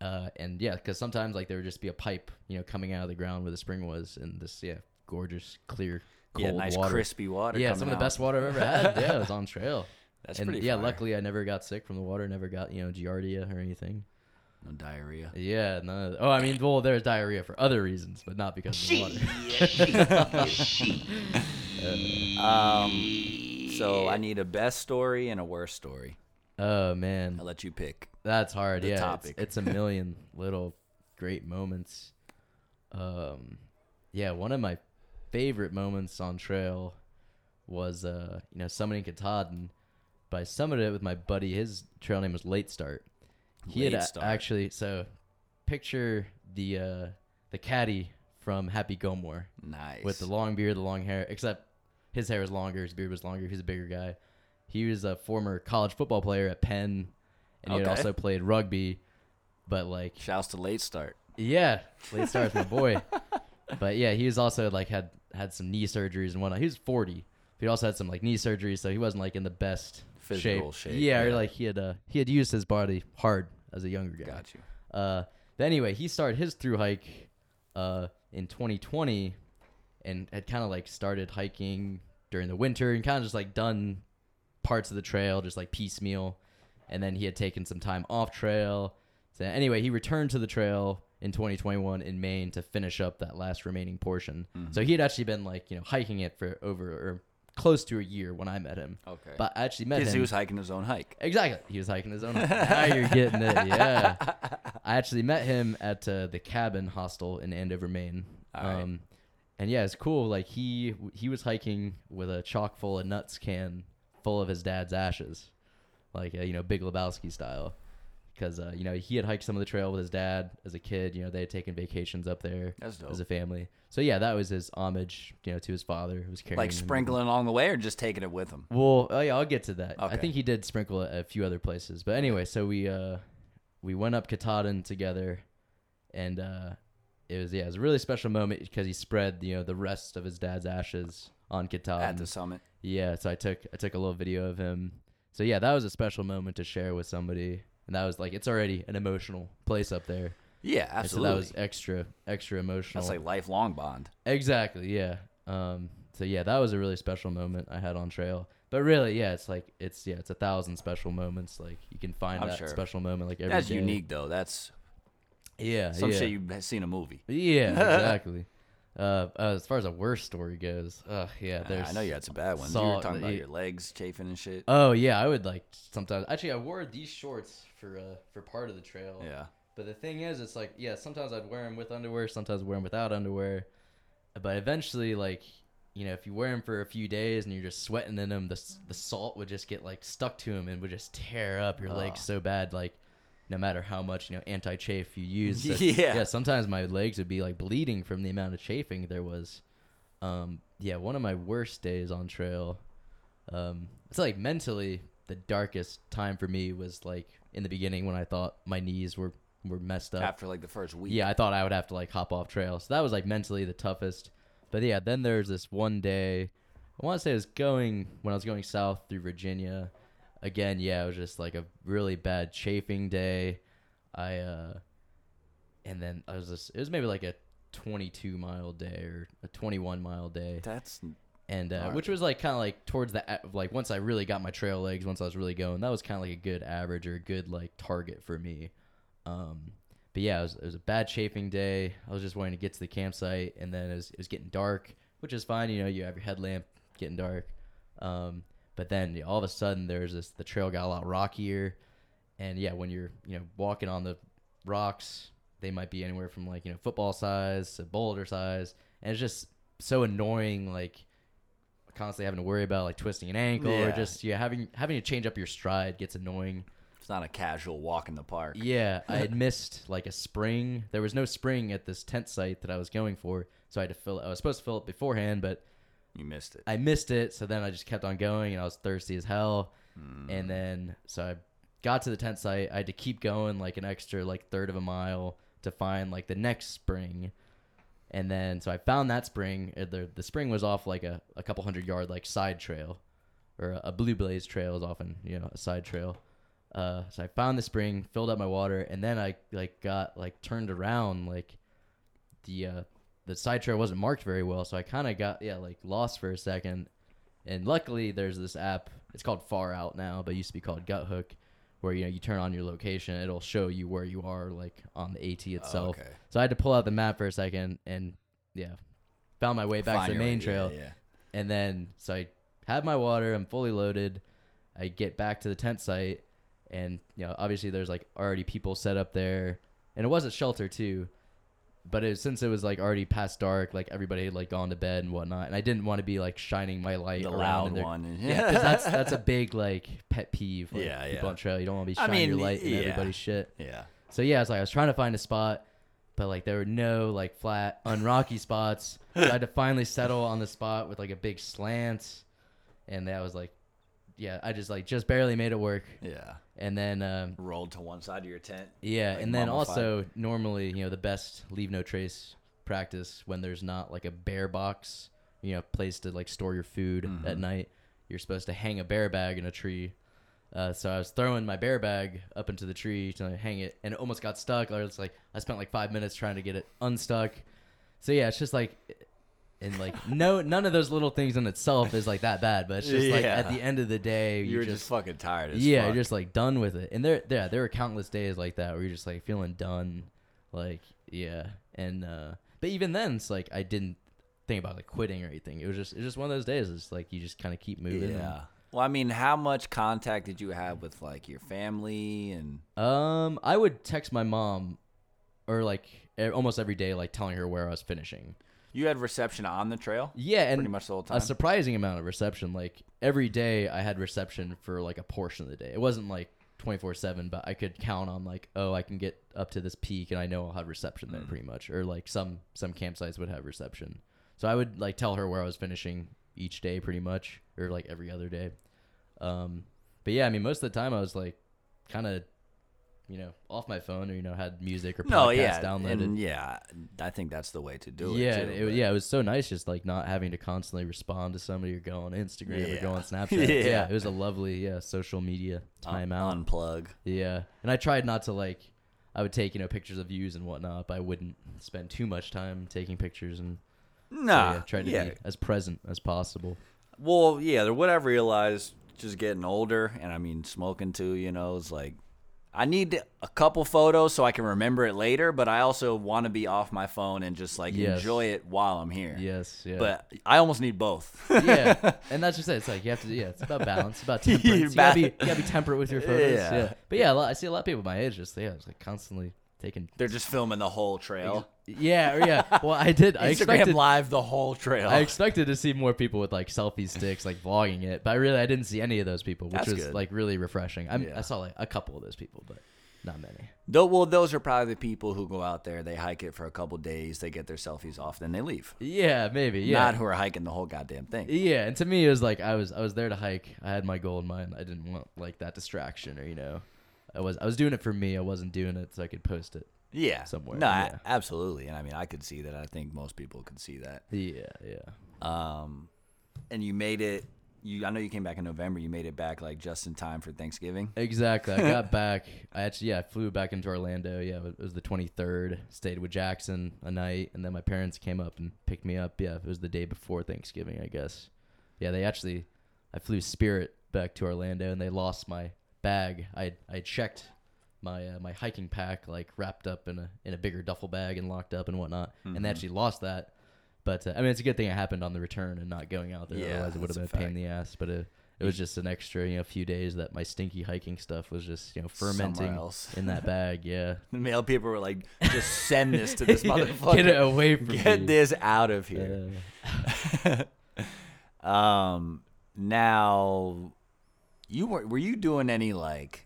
uh, and yeah, because sometimes like there would just be a pipe, you know, coming out of the ground where the spring was, and this yeah, gorgeous, clear, cold yeah, nice water. crispy water. yeah, some of the best water I've ever had. Yeah, it was on trail. That's and pretty. yeah, fire. luckily I never got sick from the water. Never got you know giardia or anything. no diarrhea. Yeah, no. Oh, I mean, well, there's diarrhea for other reasons, but not because of the water. Um, so I need a best story and a worst story. oh man, I'll let you pick. That's hard. the yeah, it's- topic. It's, a million little great moments. Um, yeah, one of my favorite moments on trail was uh, you know, summiting Katahdin. But I summited it with my buddy. His trail name was Late Start. He had Late a- Start. actually so picture the uh the caddy from Happy Gilmore Nice. with the long beard, the long hair, except his hair was longer, his beard was longer. He's a bigger guy. He was a former college football player at Penn, and he had also played rugby. But like, Shouts to late start. yeah, late start my boy. But yeah, he was also like had had some knee surgeries and whatnot. He was forty. But he also had some like knee surgeries, so he wasn't like in the best Physical shape, Yeah, or like he had uh he had used his body hard as a younger guy. Got you. Uh, but anyway, he started his through hike uh, in 2020 and had kind of like started hiking during the winter and kind of just like done parts of the trail just like piecemeal. And then he had taken some time off trail. So anyway, he returned to the trail in 2021 in Maine to finish up that last remaining portion. Mm-hmm. So he had actually been like you know hiking it for over or close to a year when I met him. Okay. But I actually met Because him. he was hiking his own hike. Exactly. He was hiking his own. now you're getting it. Yeah. I actually met him at uh, the cabin hostel in Andover, Maine. All right. Um, and yeah, it's cool. Like he he was hiking with a chock full of nuts can full of his dad's ashes, like uh, you know Big Lebowski style. Because uh, you know he had hiked some of the trail with his dad as a kid. You know they had taken vacations up there That's dope. as a family. So yeah, that was his homage, you know, to his father who was carrying Like him. sprinkling along the way or just taking it with him? Well, oh yeah, I'll get to that. I Okay. think he did sprinkle it at a few other places, but anyway, so we uh we went up Katahdin together, and uh it was yeah, it was a really special moment because he spread you know the rest of his dad's ashes on Katahdin. At the summit. yeah, so I took I took a little video of him. So yeah, that was a special moment to share with somebody, and that was like it's already an emotional place up there. Yeah, And absolutely. So that was extra extra emotional. That's like lifelong bond. Exactly. Yeah. Um. So yeah, that was a really special moment I had on trail. But really, yeah, it's like it's yeah, it's a thousand special moments. Like you can find I'm that sure. special moment like every That's day. unique though. That's Yeah. some yeah. shit you've seen a movie. Yeah. Exactly. Uh, uh, as far as a worst story goes, uh, yeah, there's. I know you had some bad ones. you were talking about you- your legs chafing and shit. Oh yeah, I would like sometimes. Actually, I wore these shorts for uh for part of the trail. yeah. But the thing is, it's like, yeah, sometimes I'd wear them with underwear, sometimes I'd wear them without underwear. But eventually, like, you know, if you wear them for a few days and you're just sweating in them, the, the salt would just get, like, stuck to them and would just tear up your legs so bad, like, no matter how much, you know, anti chafe you use. So- Yeah. Yeah, sometimes my legs would be, like, bleeding from the amount of chafing there was. Um, yeah, one of my worst days on trail. Um, it's like mentally, the darkest time for me was, like, in the beginning when I thought my knees were were messed up. After like the first week. Yeah, I thought I would have to like hop off trail. So that was like mentally the toughest. But yeah, then there's this one day. I want to say I was going when I was going south through Virginia. Again, yeah, it was just like a really bad chafing day. I uh and then I was just it was maybe like a 22 mile day or a 21 mile day That's and uh, which was like kind of like towards the like once I really got my trail legs, once I was really going, that was kind of like a good average or a good like target for me. Um, but yeah, it was, it was a bad chafing day. I was just wanting to get to the campsite, and then it was, it was getting dark, which is fine. You know, you have your headlamp getting dark. Um, but then yeah, all of a sudden, there's this the trail got a lot rockier, and yeah, when you're you know walking on the rocks, they might be anywhere from like you know football size to boulder size, and it's just so annoying. Like constantly having to worry about like twisting an ankle or just yeah having having to change up your stride gets annoying. it's not a casual walk in the park. Yeah, I had missed like a spring. There was no spring at this tent site that I was going for, so I had to fill. It. I was supposed to fill it beforehand, but You missed it. I missed it. So then I just kept on going, and I was thirsty as hell. Mm. And then so I got to the tent site. I had to keep going like an extra like third of a mile to find like the next spring. And then so I found that spring. Uh, The the spring was off like a, a couple hundred yard like side trail, or a, a blue blaze trail is often you know a side trail. Uh, so I found the spring, filled up my water, and then I like got like turned around like the uh, the side trail wasn't marked very well, so I kind of got yeah like lost for a second. And luckily, there's this app. It's called Far Out now, but used to be called Guthook, where you know you turn on your location, it'll show you where you are like on the AT oh, itself. okay. So I had to pull out the map for a second, and yeah, found my way back Find to the your main way- trail. Yeah, yeah. And then so I had my water, I'm fully loaded. I get back to the tent site and you know, obviously there's like already people set up there. And it was a shelter too. But it, since it was like already past dark, like everybody had like gone to bed and whatnot, and I didn't want to be like shining my light The around. loud one. Yeah, 'cause that's that's a big like pet peeve. Like, Yeah, people yeah. on trail, you don't want to be I shining your mean, light in yeah. everybody's shit. yeah. So yeah, it's like I was trying to find a spot, but like there were no like flat, unrocky spots. So I had to finally settle on the spot with like a big slant, and that was like, yeah, I just like just barely made it work. Yeah. And then um, Rolled to one side of your tent. yeah, Like and then mummified. also normally you know the best leave no trace practice when there's not like a bear box, you know, place to like store your food at Mhm. night. You're supposed to hang a bear bag in a tree. Uh, so I was throwing my bear bag up into the tree to hang it, and it almost got stuck. I was like, I spent like five minutes trying to get it unstuck. So yeah, it's just like and like no none of those little things in itself is like that bad, but it's just like at the end of the day You you're were just, fucking tired as yeah, fuck. you're just like done with it. And there, yeah, there were countless days like that where you're just like feeling done, like yeah. And uh, but even then, it's like I didn't think about like quitting or anything. It was just, it was just one of those days. It's like you just kind of keep moving. Yeah. Well, I mean, how much contact did you have with like your family and? Um, I would text my mom, or like e- almost every day, like telling her where I was finishing. You had reception on the trail. Yeah, and pretty much the whole time. a surprising amount of reception. Like every day, I had reception for like a portion of the day. It wasn't like twenty four seven, but I could count on like, oh, I can get up to this peak, and I know I'll have reception Mm. there pretty much. Or like some some campsites would have reception, so I would like tell her where I was finishing each day, pretty much, or like every other day. Um, but yeah, I mean, most of the time I was like, kind of. You know, off my phone, or you know, had music or podcasts no, yeah, downloaded. and yeah, I think that's the way to do it. Yeah, too, it, yeah, it was so nice just like not having to constantly respond to somebody or go on Instagram or go on Snapchat. yeah. Yeah. it was a lovely yeah social media Un- timeout. unplug. yeah, and I tried not to like. I would take you know pictures of views and whatnot, but I wouldn't spend too much time taking pictures and so, yeah, try to yeah. be as present as possible. Well, yeah, what I've realized just getting older, and I mean smoking too. You know, is like I need a couple photos so I can remember it later, but I also want to be off my phone and just like Yes. enjoy it while I'm here. Yes, yeah. But I almost need both. yeah, and that's just it. It's like you have to. Yeah, it's about balance. About temperance. you, gotta be, you gotta be temperate with your photos. Yeah. Yeah. But yeah, lot, I see a lot of people my age just yeah, it's like constantly taking. They're just filming the whole trail. Yeah, yeah. Well, I did. I Instagram expected. live the whole trail. I expected to see more people with like selfie sticks, like vlogging it, but I really I didn't see any of those people, which That's was good. like really refreshing. I'm, Yeah. I saw like a couple of those people, but not many. Though, well, those are probably the people who go out there. They hike it for a couple days. They get their selfies off, then they leave. Yeah, maybe. Yeah. Not who are hiking the whole goddamn thing. Yeah, and to me it was like I was I was there to hike. I had my goal in mind. I didn't want like that distraction or you know, I was I was doing it for me. I wasn't doing it so I could post it. Yeah, Somewhere, No, I- absolutely. And I mean, I could see that. I think most people could see that. Yeah, yeah. Um, and you made it. You, I know you came back in November. You made it back like just in time for Thanksgiving. Exactly. I got back. I actually, yeah, I flew back into Orlando. Yeah, it was the 23rd. Stayed with Jackson a night, and then my parents came up and picked me up. Yeah, it was the day before Thanksgiving, I guess. Yeah, they actually, I flew Spirit back to Orlando, and they lost my bag. I I checked my uh, my hiking pack like wrapped up in a in a bigger duffel bag and locked up and whatnot, and they actually lost that. But uh, I mean, it's a good thing it happened on the return and not going out there. Yeah, Otherwise, it would have been a pain in the ass. But it, it was just an extra, you know, few days that my stinky hiking stuff was just, you know, fermenting else. in that bag. Yeah, The mail people were like, "Just send this to this motherfucker. get it away from Get me. this out of here." Uh, um, now, you were were you doing any like,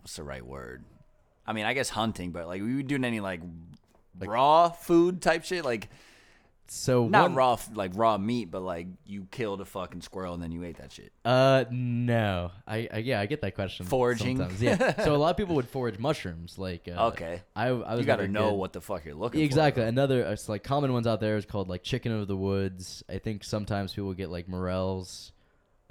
what's the right word? I mean, I guess hunting, but like, were you doing any like, raw food type shit? Like, so not one- raw, like raw meat, but like you killed a fucking squirrel and then you ate that shit. Uh, no. I, I yeah, I get that question. Foraging? Sometimes. Yeah. so a lot of people would forage mushrooms. Like uh, Okay. I I was you got to know good- what the fuck you're looking Exactly. for. Exactly. Another it's like common ones out there is called like chicken of the woods. I think sometimes people get like morels.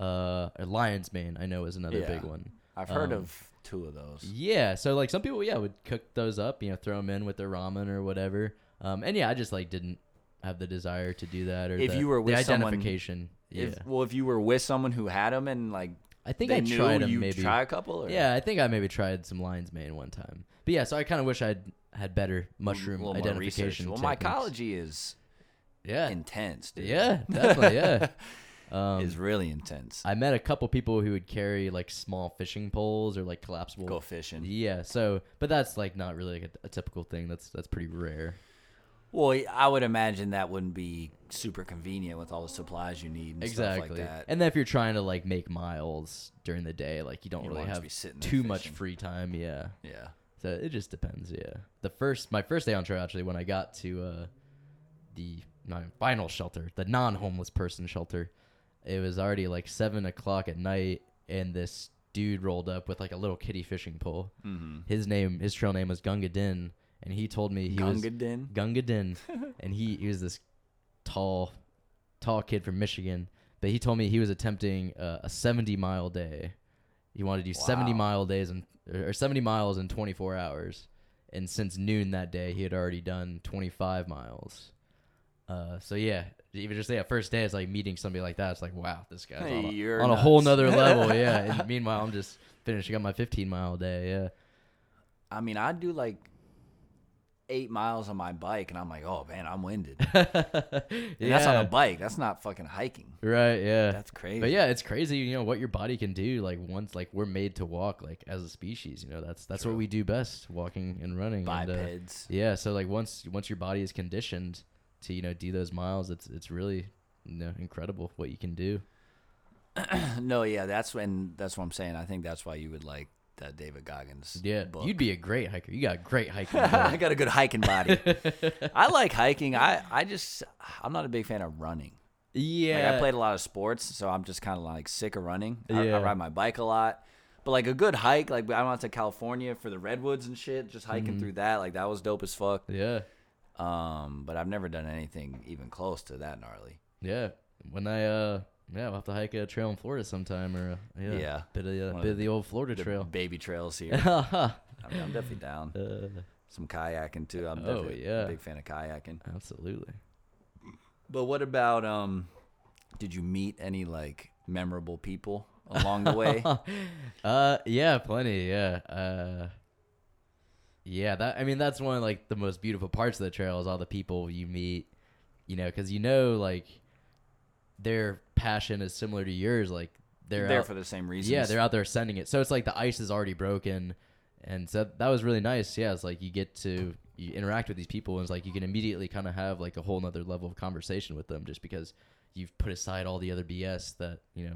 Uh, lion's mane. I know is another Yeah. big one. I've heard Um, of two of those. Yeah, so like some people, yeah, would cook those up, you know, throw them in with their ramen or whatever. Um, and yeah, I just like didn't have the desire to do that or If the, you were the with someone- identification. yeah, If, well, if you were with someone who had them and like I think I tried them you maybe. try a couple. Or? Yeah, I think I maybe tried some lion's mane one time. But yeah, so I kind of wish I'd had better mushroom identification. Well, techniques. mycology is Yeah, intense, dude. yeah, definitely, yeah. Um, is really intense. I met a couple people who would carry like small fishing poles or like collapsible. Go fishing. Yeah, so but that's like not really like a, a typical thing. That's that's pretty rare. Well, I would imagine that wouldn't be super convenient with all the supplies you need and exactly. stuff like that. And then if you're trying to like make miles during the day, like you don't You really to have sitting too much free time. Yeah. yeah. So it just depends. Yeah. The first, my first day on trail actually, when I got to uh, the final shelter, the non-homeless person shelter, it was already like seven o'clock at night, and this dude rolled up with like a little kitty fishing pole. Mm-hmm. His name, his trail name was Gunga Din, and he told me he was Gunga Din. Gunga Din, and he, he was this tall, tall kid from Michigan. But he told me he was attempting uh, a 70 mile day. He wanted to do 70 mile days and or 70 miles in 24 hours. And since noon that day, he had already done 25 miles. Uh, so yeah, even just yeah, first day it's like meeting somebody like that. It's like wow, this guy's Hey, on, a, on a whole nother level. Yeah, and meanwhile I'm just finishing up my 15 mile day. Yeah. I mean, I do like eight miles on my bike, and I'm like, oh man, I'm winded. yeah. That's on a bike. That's not fucking hiking. Right. Yeah. That's crazy. But yeah, it's crazy, you know, what your body can do. Like once, like we're made to walk, like as a species. You know, that's that's what we do best, walking and running. and, uh, yeah. So like once once your body is conditioned to you know do those miles, it's it's really you know incredible what you can do. no, yeah, that's when that's what I'm saying. I think that's why you would like that David Goggins. Yeah, book. you'd be a great hiker. You got a great hiking. I got a good hiking body. I like hiking. I I just I'm not a big fan of running. yeah, Like I played a lot of sports, so I'm just kind of like sick of running. I, Yeah. I ride my bike a lot, but like a good hike, like I went out to California for the redwoods and shit, just hiking Mm-hmm. through that. Like that was dope as fuck. Yeah, Um, but I've never done anything even close to that gnarly. yeah. When I uh yeah, I'll have to hike a trail in Florida sometime or uh, yeah, Yeah. bit of uh, bit of of the old Florida The trail. baby trails here. uh, I mean, I'm definitely down. Some kayaking too. I'm Oh, definitely yeah. a big fan of kayaking. absolutely. But what about um? Did you meet any like memorable people along the way? uh yeah plenty yeah uh yeah that i mean that's one of like the most beautiful parts of the trail is all the people you meet you know because you know like their passion is similar to yours like they're there out, for the same reason. yeah they're out there sending it. So it's like the ice is already broken and so that was really nice. Yeah it's like you get to you interact with these people and it's like you can immediately kind of have like a whole nother level of conversation with them just because you've put aside all the other bs that you know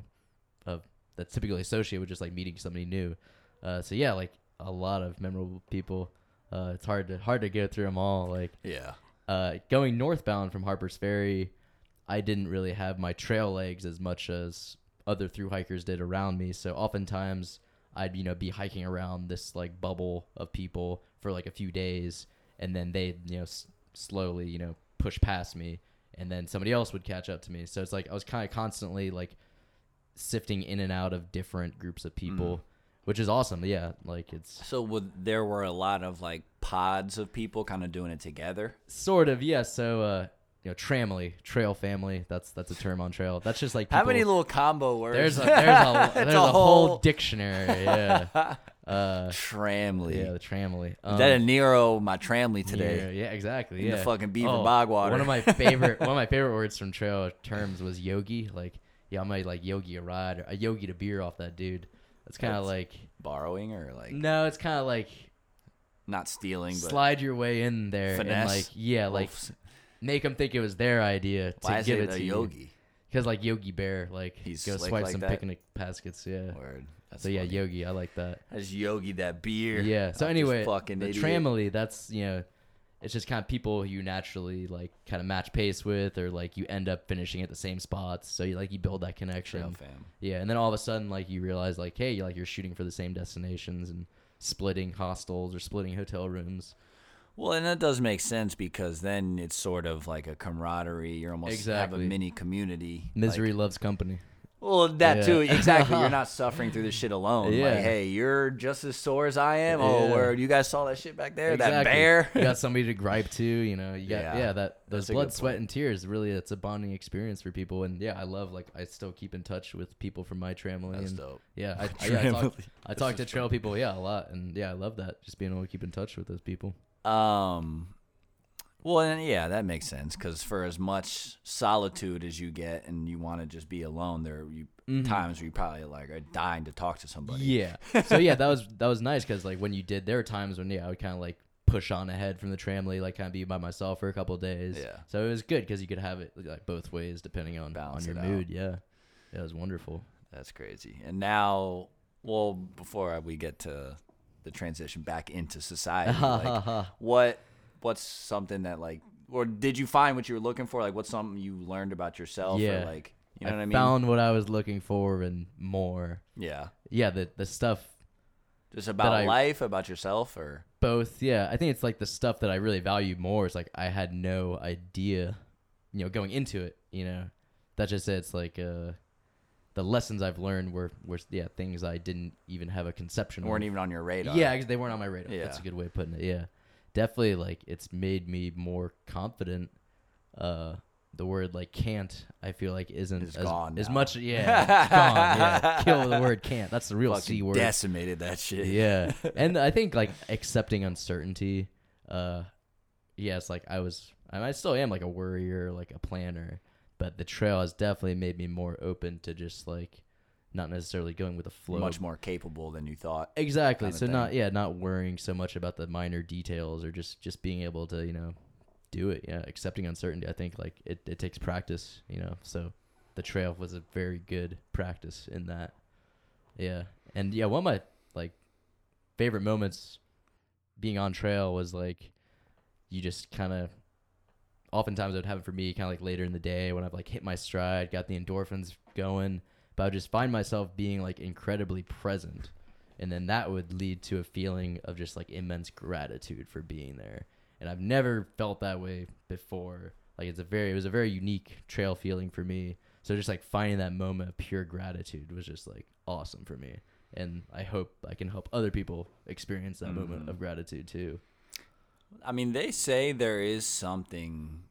of that's typically associated with just like meeting somebody new. Uh, so yeah like a lot of memorable people uh, it's hard to hard to go through them all like Yeah. uh, going northbound from Harper's Ferry, I didn't really have my trail legs as much as other through hikers did around me. So oftentimes I'd you know be hiking around this like bubble of people for like a few days, and then they you know s- slowly you know push past me, and then somebody else would catch up to me. So it's like I was kind of constantly like sifting in and out of different groups of people. Which is awesome, yeah. Like it's So would, there were a lot of like pods of people kind of doing it together. Sort of, yeah. So, uh, you know, tramily, trail family. That's that's a term on trail. That's just like How many little combo words? There's a there's a, It's there's a, whole dictionary. Yeah. Uh, tramily. yeah, the tramily. Is Um, that a Nero my tramily today? Yeah, yeah, exactly. In yeah. the fucking beaver Oh, bog water. One of my favorite one of my favorite words from trail terms was yogi. Like, yeah, I might like yogi a ride or a yogi to beer off that dude. That's kind of like Borrowing or like no, it's kind of like not stealing, but slide your way in there and like yeah, like make them think it was their idea to why is give it it, a to yogi? Because like Yogi Bear, like He's go swipe like some that? picnic baskets, yeah. Word. That's So yeah. Yogi, I like that. That's Yogi that beer. Yeah. So this anyway, fucking the idiot. tramily, that's you know, it's just kind of people you naturally like kind of match pace with, or like you end up finishing at the same spots. So you like you build that connection. Trail fam. Yeah, and then all of a sudden, like you realize, like, hey, you're like you're shooting for the same destinations and splitting hostels or splitting hotel rooms. Well, and that does make sense because then it's sort of like a camaraderie. You're almost have a mini community. Misery Like, loves company. Well, that Yeah. too. Exactly. You're not suffering through this shit alone. Yeah. Like, hey, you're just as sore as I am. Oh, word. You guys saw that shit back there? That bear? you got somebody to gripe to, you know. You got Yeah. yeah, that those blood, sweat, and tears. Really, it's a bonding experience for people. And yeah, I love like I still keep in touch with people from my tramily. That's and dope. yeah, I, I, yeah, I talk, I talk to trail people yeah a lot, and yeah, I love that just being able to keep in touch with those people. Um, well, and yeah, that makes sense because for as much solitude as you get, and you want to just be alone, there are you mm-hmm. times where you probably like are dying to talk to somebody. Yeah. So yeah, that was that was nice because like when you did, there were times when yeah I would kind of like push on ahead from the tramily, like kind of be by myself for a couple days. Yeah. So it was good because you could have it like both ways depending on Balance on your out. mood. Yeah. Yeah, it was wonderful. That's crazy. And now, well, before we get to the transition back into society, like, what what's something that like, or did you find what you were looking for? Like, what's something you learned about yourself? Yeah. Or like, you know I what I mean? found what I was looking for and more. yeah. Yeah, the the stuff Just about I- life, about yourself, or both. Yeah, I think it's like the stuff that I really value more. Is like I had no idea, you know, going into it. You know, That just it. It's like uh, the lessons I've learned were were yeah things I didn't even have a conception. Of weren't of. even on your radar. Yeah, they weren't on my radar. Yeah. That's a good way of putting it. Yeah, definitely. Like it's made me more confident uh the word like can't I feel like isn't It's as, gone as now. much yeah it's gone yeah kill the word can't that's the real c Fucking word decimated that shit. yeah and i think like accepting uncertainty uh yes like i was I still am like a worrier like a planner but the trail has definitely made me more open to just like not necessarily going with the flow Much more capable than you thought. exactly kinda so not yeah not worrying so much about the minor details or just just being able to you know do it yeah accepting uncertainty i think like it, it takes practice you know so the trail was a very good practice in that yeah and yeah one of my like favorite moments being on trail was like you just kind of oftentimes it would happen for me kind of like later in the day when i've like hit my stride got the endorphins going but i would just find myself being like incredibly present. And then that would lead to a feeling of just like immense gratitude for being there. And i've never felt that way before. Like it's a very it was a very unique trail feeling for me. So just like finding that moment of pure gratitude was just like awesome for me. And i hope i can help other people experience that moment Mhm. of gratitude too. I mean, they say there is something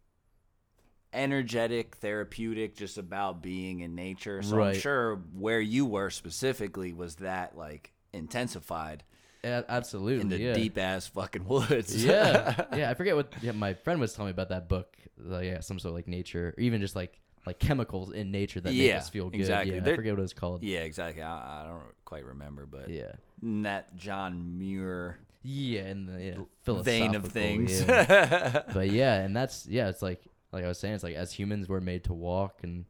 energetic, therapeutic just about being in nature. So I'm sure where you were specifically was that like intensified A- absolutely in the yeah. deep ass fucking woods. yeah, yeah. I forget what yeah, my friend was telling me about that book. Like, yeah, some sort of like nature, or even just like like chemicals in nature that make us feel good. exactly. Yeah, I forget what it's called. yeah, exactly. I, I don't quite remember, but Yeah, that John Muir yeah, in the yeah, vein of things. yeah. but yeah, and that's yeah, it's like like I was saying, it's like as humans we're made to walk, and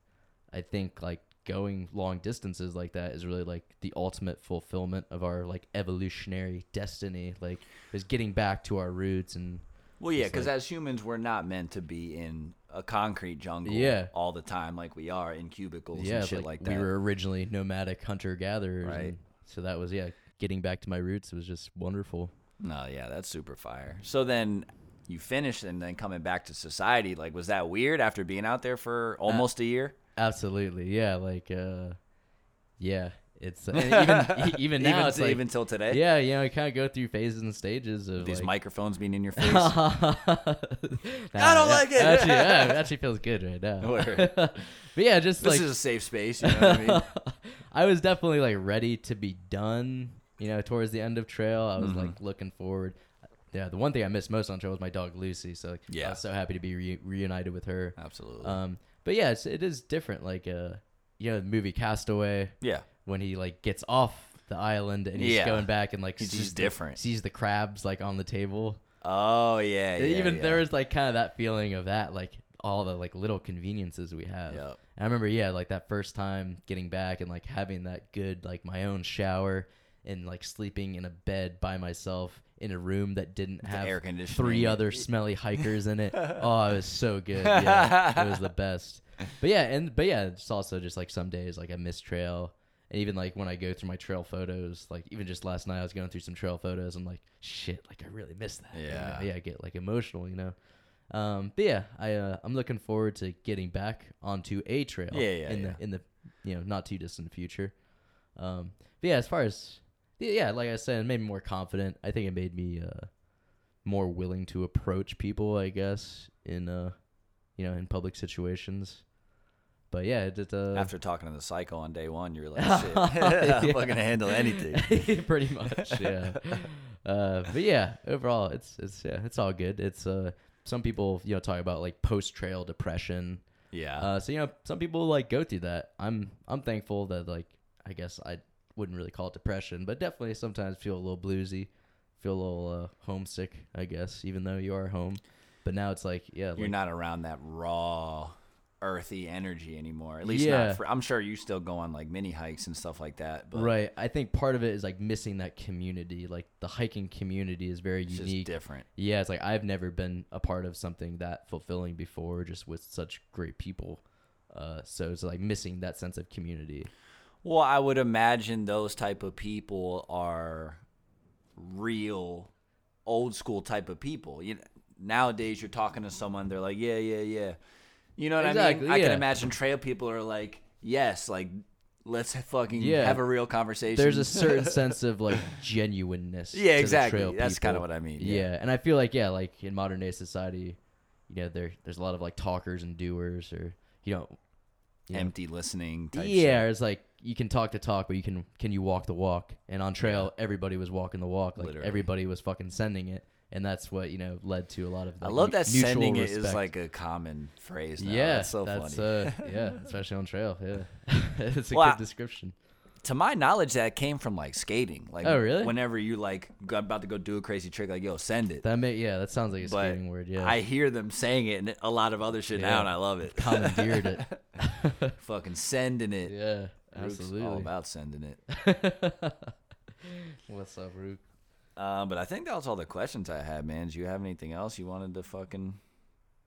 I think like going long distances like that is really like the ultimate fulfillment of our like evolutionary destiny. Like is getting back to our roots and Well, yeah, because like- as humans, we're not meant to be in a concrete jungle Yeah. all the time like we are in cubicles yeah, and shit like, like, that. we were originally nomadic hunter gatherers, Right. and So that was yeah, getting back to my roots was just wonderful. No, yeah, that's super fire. So then you finish and then coming back to society, like was that weird after being out there for almost a year? Absolutely, yeah, like uh, yeah, it's and even even now even, it's like even till today. yeah, you know, you kind of go through phases and stages of These like, microphones being in your face. I don't like it. Actually, yeah, it actually feels good right now. But yeah, just this like is a safe space, you know what I mean? I was definitely like ready to be done. You know, towards the end of trail, I was Mhm. like looking forward. Yeah, the one thing I missed most on trail was my dog Lucy. So like, I Yeah. was so happy to be re- reunited with her. Absolutely. Um, but yeah, it's, it is different. Like uh, you know, the movie Castaway yeah. when he like gets off the island and he's Yeah. going back and like He's sees just the- different. sees the crabs like on the table. Oh yeah. yeah Even yeah. there was like kind of that feeling of that, like all the like little conveniences we have. Yep. And I remember, yeah, like that first time getting back and like having that good, like my own shower and like sleeping in a bed by myself in a room that didn't have air conditioning. three other smelly hikers in it. Oh, it was so good. Yeah, it was the best. But yeah, and but yeah, it's also just like some days like I miss trail. And even like when I go through my trail photos, like even just last night I was going through some trail photos. I'm like, shit, like I really miss that. you know? Yeah. yeah, I get like emotional, you know. Um, but yeah, I uh, I'm looking forward to getting back onto a trail. Yeah, yeah, in yeah. the in the you know not too distant future. Um, but yeah, as far as yeah, like I said, it made me more confident. I think it made me uh more willing to approach people. I guess in uh you know in public situations. But yeah, it, it, uh, After talking to the psycho on day one, you're like, shit, I'm fucking gonna handle anything. pretty much yeah uh but yeah overall it's it's yeah it's all good it's uh some people you know talk about like post trail depression Yeah. uh so you know some people like go through that i'm i'm thankful that like i guess i wouldn't really call it depression but definitely sometimes feel a little bluesy feel a little uh homesick i guess even though you are home but now it's like yeah you're like, not around that raw, earthy energy anymore. At least Yeah. not. For, I'm sure you still go on like mini hikes and stuff like that. But right i think part of it is like missing that community like the hiking community is very unique different. Yeah, it's like I've never been a part of something that fulfilling before, just with such great people. Uh, so it's like missing that sense of community. Well, I would imagine those type of people are real, old school type of people. You nowadays, you're talking to someone, they're like, yeah, yeah, yeah. You know what I Exactly, mean? I can imagine trail people are like, yes, like let's fucking Yeah. have a real conversation. There's a certain sense of like genuineness. Yeah, exactly. That's kinda what I mean, Yeah. yeah. and I feel like yeah, like in modern day society, you know there there's a lot of like talkers and doers or you know you know, Empty listening. Type yeah, it's like you can talk the talk, but you can can you walk the walk? And on trail, everybody was walking the walk. Like Literally. everybody was fucking sending it, and that's what you know led to a lot of. The I love that mutual sending it is respect. like a common phrase. Now. yeah, that's so that's funny. uh yeah, especially on trail. Yeah, it's a Well, I- good description. to my knowledge, that came from like skating. Like, Oh, really? Whenever you like got about to go do a crazy trick, like yo, send it. That may yeah, that sounds like a but skating word. Yeah, I hear them saying it and a lot of other shit now, and I love it. commandeered it. Fucking sending it. yeah, Rook's absolutely. all about sending it. What's up, Rook? Um, but I think that was all the questions I had, man. Do you have anything else you wanted to fucking?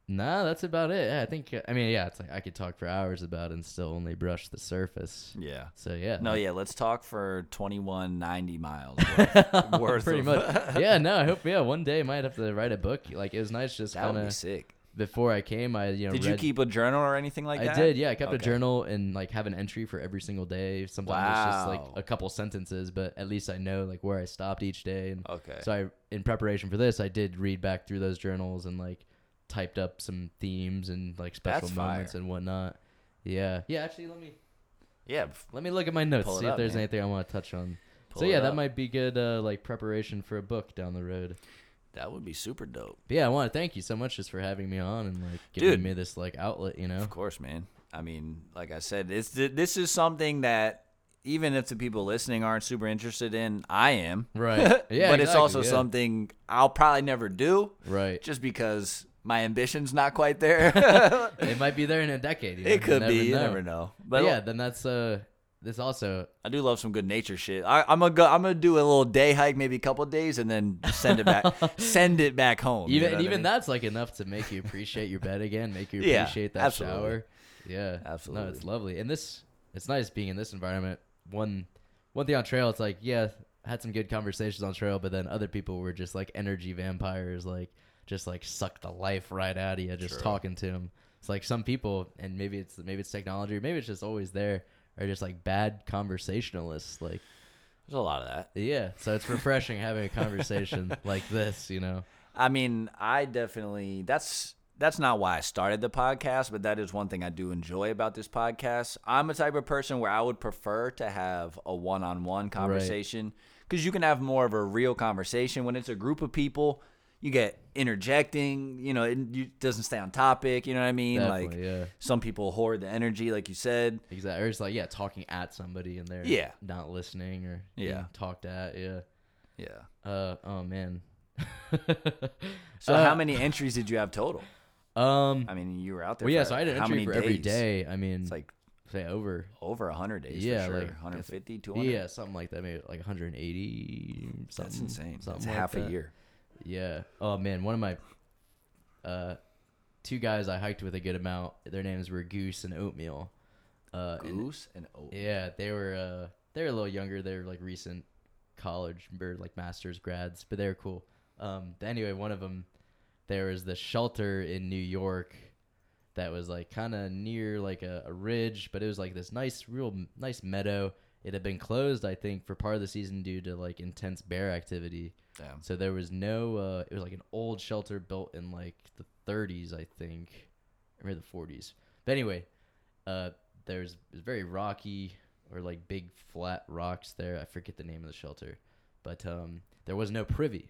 Nah, that's about it. Yeah, I think. I mean, yeah, it's like I could talk for hours about it and still only brush the surface. Yeah. So yeah. No, yeah. Let's talk for twenty one ninety miles worth, worth Pretty much. yeah, no, I hope yeah, one day I might have to write a book. Like it was nice just That would kind be of sick. Before I came, I you know Did you keep a journal or anything like I that? I did, yeah. I kept a journal and like have an entry for every single day. Sometimes it's just like a couple sentences, but at least I know like where I stopped each day. And Okay. so I, in preparation for this, I did read back through those journals and like typed up some themes and like special That's moments fire. and whatnot. Yeah, yeah. Actually, let me yeah. let me look at my notes see if there's man. anything I want to touch on. pull so yeah, that might be good uh, like preparation for a book down the road. That would be super dope. But yeah, I want to thank you so much just for having me on and like giving Dude. me this like outlet. You know. Of course, man. I mean, like I said, it's this is something that even if the people listening aren't super interested in, I am. Right. Yeah. but it's also yeah. something I'll probably never do, Right. just because my ambition's not quite there. It might be there in a decade. You know? it could you be. never You know. never know. But But yeah, then that's uh, this also I do love some good nature shit. I, I'm gonna go. I'm gonna do a little day hike, maybe a couple days, and then send it back. send it back home. even what I even mean? that's like enough to make you appreciate your bed again, make you Yeah, appreciate that absolutely. shower. Yeah, absolutely. No, it's lovely, and this it's nice being in this environment. One one thing on trail, it's like yeah, had some good conversations on trail, but then other people were just like energy vampires, like just like suck the life right out of you just True. talking to them. It's like some people, and maybe it's maybe it's technology, or maybe it's just always there, are just like bad conversationalists, like. There's a lot of that. Yeah, so it's refreshing having a conversation like this, you know. I mean, I definitely that's that's not why I started the podcast, but that is one thing I do enjoy about this podcast. I'm a type of person where I would prefer to have a one-on-one conversation because you can have more of a real conversation when it's a group of people. You get interjecting, you know, it you, doesn't stay on topic. You know what I mean? Definitely, like yeah. some people hoard the energy, like you said. Exactly. Or it's like, yeah, talking at somebody and they're Yeah. not listening or Yeah. talked at. Yeah. Yeah. Uh oh man. So Uh, how many entries did you have total? Um. I mean, you were out there. Well, yeah. So I had an how entry many for days? day. I mean, It's like say over. over 100 days Yeah, for sure. like, 150, 200. Yeah, something like that. Maybe like 180. Something. That's insane. Something That's like half that. a year. Yeah. Oh man, one of my uh two guys I hiked with a good amount. Their names were Goose and Oatmeal. Uh, Goose and oat. Yeah, they were uh they were a little younger. They were like recent college or like masters grads, but they were cool. Um anyway, one of them there was the shelter in New York that was like kind of near like a, a ridge, but it was like this nice real nice meadow. It had been closed I think for part of the season due to like intense bear activity. Damn. So there was no. Uh, it was like an old shelter built in like the 30s, I think, or the 40s. But anyway, uh, there's it was very rocky or like big flat rocks there. I forget the name of the shelter, but um, there was no privy.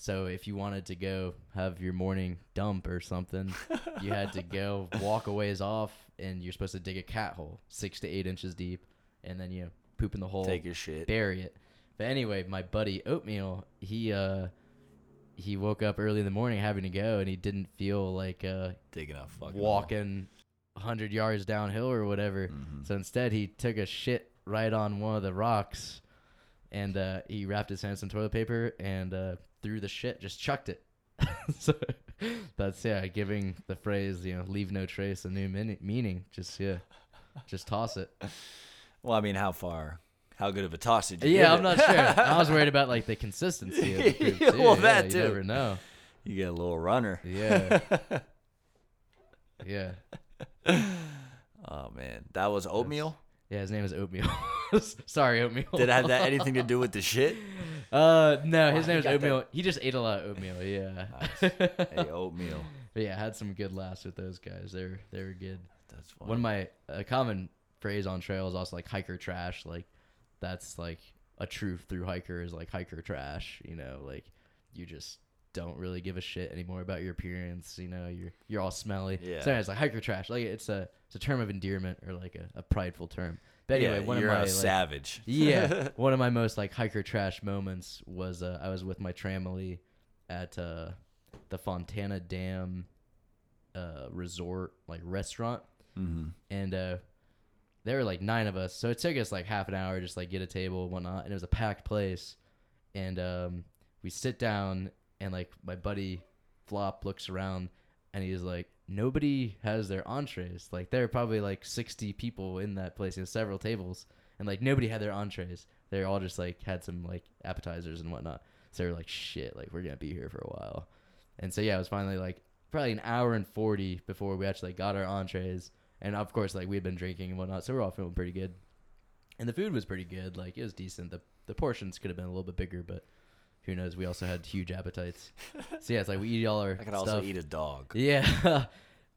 So if you wanted to go have your morning dump or something, you had to go walk a ways off, and you're supposed to dig a cat hole six to eight inches deep, and then you know, poop in the hole Take your shit. bury it. But anyway, my buddy Oatmeal, he uh he woke up early in the morning having to go and he didn't feel like uh Digging a fucking walking a 100 yards downhill or whatever. Mhm. So instead he took a shit right on one of the rocks and uh he wrapped his hands in toilet paper and uh threw the shit, just chucked it. so that's yeah, giving the phrase, you know, leave no trace a new meaning. Just yeah. Just toss it. Well, I mean, how far? How good of a toss did you Yeah, I'm it? not sure. I was worried about like the consistency of the poop, too. well, Yeah, that you too. never know. You get a little runner. Yeah, yeah, Oh man, that was oatmeal. yeah. His name is Oatmeal. Sorry, Oatmeal. Did it have that anything to do with the shit? Uh, no, his name is Oatmeal. He just ate a lot of oatmeal. Yeah. Nice. Hey, oatmeal. But yeah, I had some good laughs with those guys. They were they were good. That's fun. One of my a common phrase on trail is also like hiker trash. Like that's like a true through hiker is like hiker trash. You know, like you just don't really give a shit anymore about your appearance. You know, you're you're all smelly. Yeah. So it's like hiker trash. Like it's a it's a term of endearment or like a, a prideful term. But anyway, yeah, one of my like, savage. yeah, one of my most like hiker trash moments was uh, I was with my tramily at uh, the Fontana Dam uh, resort like restaurant, Mm-hmm. and uh, there were like nine of us, so it took us like half an hour just like get a table and whatnot, and it was a packed place, and um, we sit down and like my buddy Flop looks around and he's like, nobody has their entrees. Like there are probably like sixty people in that place, and several tables, and like nobody had their entrees. They all just like had some like appetizers and whatnot. So were like, shit, like we're gonna be here for a while. And so yeah, it was finally like probably an hour and forty before we actually got our entrees. And of course, like we had been drinking and whatnot, so we're all feeling pretty good. And the food was pretty good. Like it was decent. The the portions could have been a little bit bigger, but who knows? We also had huge appetites. so yeah, it's like we eat all our I could also eat a dog. Yeah.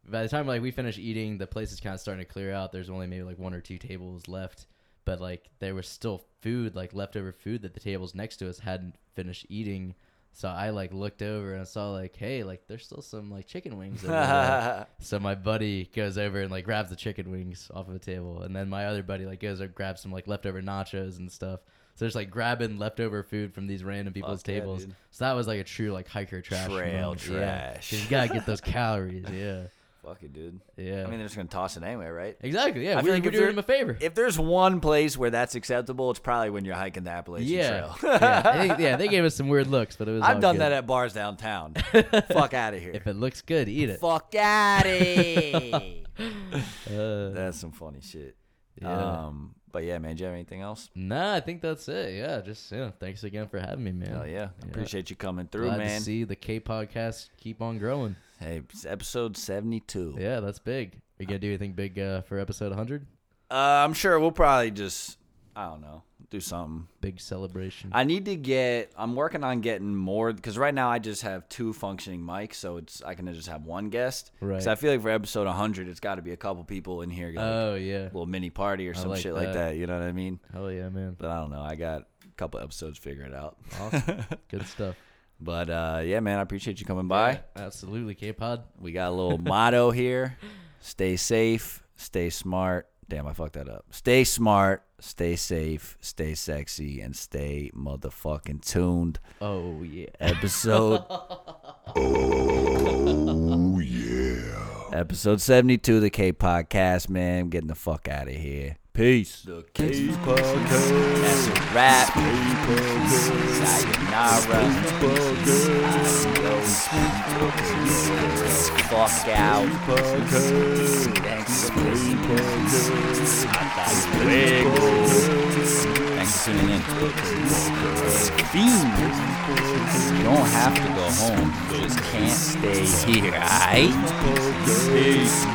By the time like we finish eating, the place is kind of starting to clear out. There's only maybe like one or two tables left, but like there was still food, like leftover food that the tables next to us hadn't finished eating. So I like looked over and I saw like, hey, like there's still some like chicken wings. So my buddy goes over and like grabs the chicken wings off of the table, and then my other buddy like goes and grabs some like leftover nachos and stuff. So just like grabbing leftover food from these random people's Fuck yeah, tables. dude. so that was like a true like hiker trash. Trail moment. Yeah. trash. 'Cause you gotta get those calories. Yeah. Fuck it, dude. Yeah. I mean, they're just gonna toss it anyway, right? exactly. Yeah. I we feel like if doing there- him a favor. If there's one place where that's acceptable, it's probably when you're hiking the Appalachian yeah. Trail. yeah. Think- yeah. They gave us some weird looks, but it was. I've all done good. that at bars downtown. Fuck out of here. If it looks good, eat it. Fuck out of here. Uh, That's some funny shit. yeah. Um, but yeah, man, do you have anything else? nah, I think that's it. Yeah. Just yeah. Thanks again for having me, man. Hell yeah. Yeah. Appreciate you coming through, Glad man. to see the K podcast keep on growing. Hey, it's episode 72. Yeah, that's big. Are you gonna do anything big uh, for episode 100? Uh, I'm sure we'll probably just, I don't know, do something. Big celebration. I need to get. I'm working on getting more because right now I just have two functioning mics, so it's I can just have one guest. Right. Because I feel like for episode 100, it's got to be a couple people in here, like oh yeah. a little mini party or I some like shit like that. that. You know what I mean? Hell yeah, man. But I don't know. I got a couple episodes figured out. Awesome. Good stuff. But uh, yeah, man, I appreciate you coming by. Yeah, absolutely, K Pod. We got a little motto here: Stay safe, stay smart. Damn, I fucked that up. Stay smart, stay safe, stay sexy, and stay motherfucking tuned. Oh yeah. Episode Oh. episode seventy two of the K Podcast. Man, I'm getting the fuck out of here. Peace. The K That's podcast. a wrap. K podcast. Sayonara. Fuck out. Thanks for listening. Podcast. Hasta luego. Thanks tuning in. Fiend. You don't have to go home. You just can't stay here? Peace.